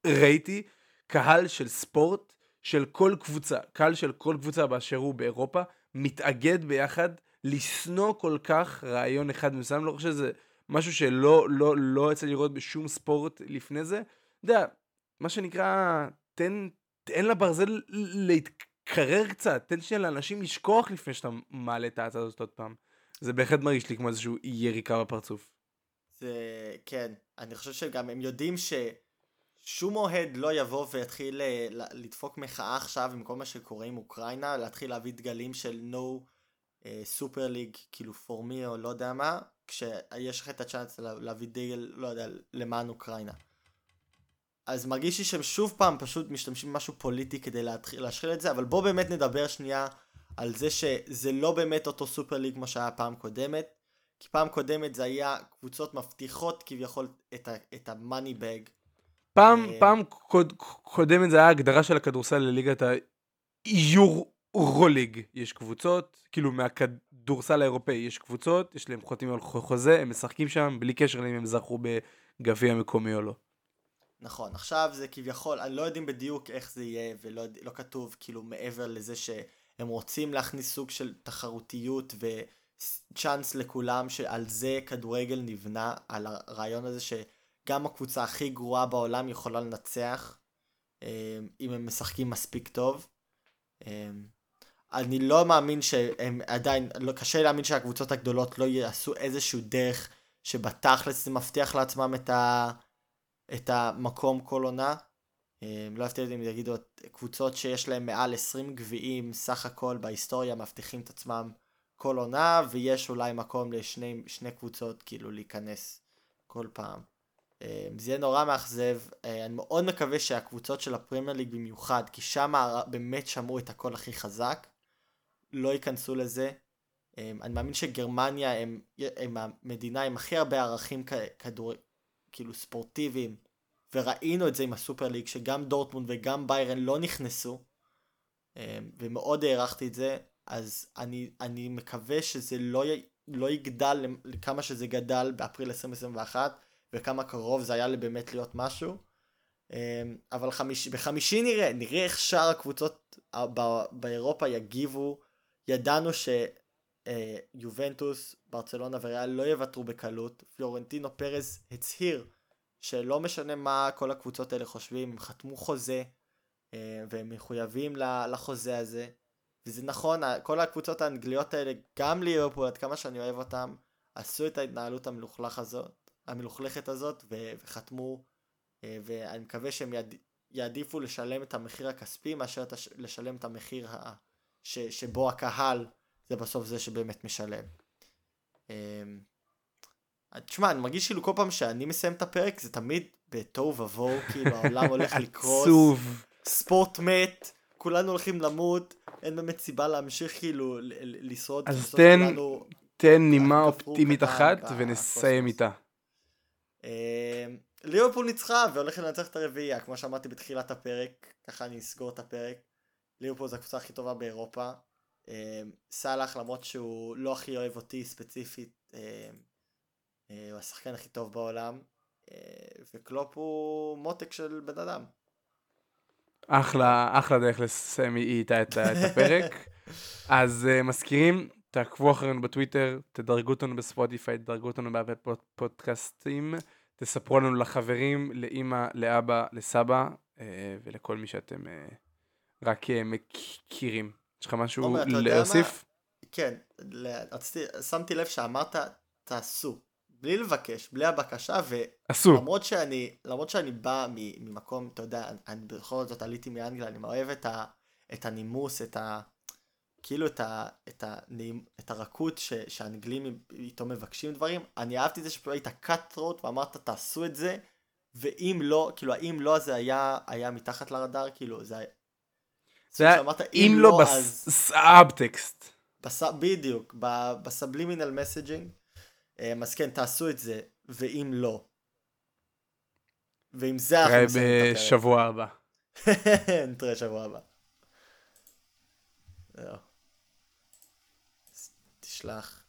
ראיתי קהל של ספורט של כל קבוצה, קהל של כל קבוצה באשר הוא באירופה, מתאגד ביחד לשנוא כל כך רעיון אחד מסוים, לא חושב שזה משהו שלא לא, לא יצא לראות בשום ספורט לפני זה. אתה יודע, מה שנקרא, תן, תן לברזל להתקרר קצת, תן שנייה לאנשים לשכוח לפני שאתה מעלה את ההצעה הזאת עוד פעם. זה בהחלט מרגיש לי כמו איזשהו יריקה בפרצוף. זה, כן, אני חושב שגם הם יודעים ששום אוהד לא יבוא ויתחיל אה, לדפוק מחאה עכשיו עם כל מה שקורה עם אוקראינה, להתחיל להביא דגלים של no סופר ליג כאילו פורמי או לא יודע מה כשיש לך את הצ'אנס להביא דגל לא יודע למען אוקראינה. אז מרגיש לי שהם שוב פעם פשוט משתמשים במשהו פוליטי כדי להתחיל להשחיל את זה אבל בוא באמת נדבר שנייה על זה שזה לא באמת אותו סופר ליג כמו שהיה פעם קודמת כי פעם קודמת זה היה קבוצות מבטיחות כביכול את, ה- את המאני בג. פעם, אה, פעם קוד, קודמת זה היה הגדרה של הכדורסל לליגת האיור רוליג יש קבוצות, כאילו מהכדורסל האירופאי יש קבוצות, יש להם חותמים על חוזה, הם משחקים שם בלי קשר לאם הם זכו בגביע מקומי או לא. נכון, עכשיו זה כביכול, לא יודעים בדיוק איך זה יהיה ולא לא כתוב כאילו מעבר לזה שהם רוצים להכניס סוג של תחרותיות וצ'אנס לכולם שעל זה כדורגל נבנה, על הרעיון הזה שגם הקבוצה הכי גרועה בעולם יכולה לנצח אה, אם הם משחקים מספיק טוב. אה, אני לא מאמין שהם עדיין, לא, קשה להאמין שהקבוצות הגדולות לא יעשו איזשהו דרך שבתכלס זה מבטיח לעצמם את, ה, את המקום כל עונה. אה, לא אפתיע אותי אם יגידו קבוצות שיש להם מעל 20 גביעים סך הכל בהיסטוריה מבטיחים את עצמם כל עונה ויש אולי מקום לשני קבוצות כאילו להיכנס כל פעם. אה, זה יהיה נורא מאכזב, אה, אני מאוד מקווה שהקבוצות של הפרמייר ליג במיוחד, כי שם באמת שמעו את הקול הכי חזק, לא ייכנסו לזה. אני מאמין שגרמניה הם, הם המדינה עם הכי הרבה ערכים כדור, כאילו ספורטיביים, וראינו את זה עם הסופר ליג, שגם דורטמונד וגם ביירן לא נכנסו, אמ, ומאוד הערכתי את זה, אז אני, אני מקווה שזה לא, י, לא יגדל לכמה שזה גדל באפריל 2021, וכמה קרוב זה היה באמת להיות משהו. אמ, אבל חמיש, בחמישי נראה, נראה איך שאר הקבוצות באירופה יגיבו. ידענו אה, ברצלונה וריאל לא יוותרו בקלות. פלורנטינו פרז הצהיר שלא משנה מה כל הקבוצות האלה חושבים, הם חתמו חוזה אה, והם מחויבים לחוזה הזה. וזה נכון, כל הקבוצות האנגליות האלה, גם ליברפול, עד כמה שאני אוהב אותם, עשו את ההתנהלות המלוכלך הזאת, המלוכלכת הזאת, וחתמו, אה, ואני מקווה שהם יעדיפו לשלם את המחיר הכספי מאשר לשלם את המחיר ש, שבו הקהל זה בסוף זה שבאמת משלם. אמ, תשמע, אני מרגיש כאילו כל פעם שאני מסיים את הפרק זה תמיד בתוהו ובוהו, כאילו העולם הולך לקרוס. עצוב. ספורט מת, כולנו הולכים למות, אין באמת סיבה להמשיך כאילו לשרוד. אז תן, תן נימה אופטימית אחת ונסיים איתה. אמ, ליברפול ניצחה והולכת לנצח את הרביעייה, כמו שאמרתי בתחילת הפרק, ככה אני אסגור את הפרק. ליברפול זה הקבוצה הכי טובה באירופה. אה, סאלח למרות שהוא לא הכי אוהב אותי ספציפית, אה, אה, הוא השחקן הכי טוב בעולם, אה, וקלופ הוא מותק של בן אדם. אחלה, אחלה דרך לסיים איתה את, את הפרק. אז uh, מזכירים, תעקבו אחרינו בטוויטר, תדרגו אותנו בספוטיפיי, תדרגו אותנו באפל פודקאסטים, תספרו לנו לחברים, לאימא, לאבא, לסבא, uh, ולכל מי שאתם uh, רק uh, מכירים. יש לך משהו להוסיף? כן, רציתי, שמתי לב שאמרת תעשו, בלי לבקש, בלי הבקשה, עשו. ולמרות שאני, למרות שאני בא ממקום, אתה יודע, אני בכל זאת עליתי מאנגליה, אני אוהב את, ה, את הנימוס, את ה... כאילו את, ה, את, הנעים, את הרכות ש, שהאנגלים איתו מבקשים דברים, אני אהבתי את זה שפשוט היית cut throat ואמרת תעשו את זה, ואם לא, כאילו האם לא זה היה, היה מתחת לרדאר, כאילו זה זה שאמרת, אם לא אז... בסאבטקסט. בס... בדיוק. בסבלימינל מסג'ינג. אז כן, תעשו את זה, ואם לא. ועם זה אנחנו מסיימים את. בשבוע הבא. נתראה שבוע הבא. תשלח.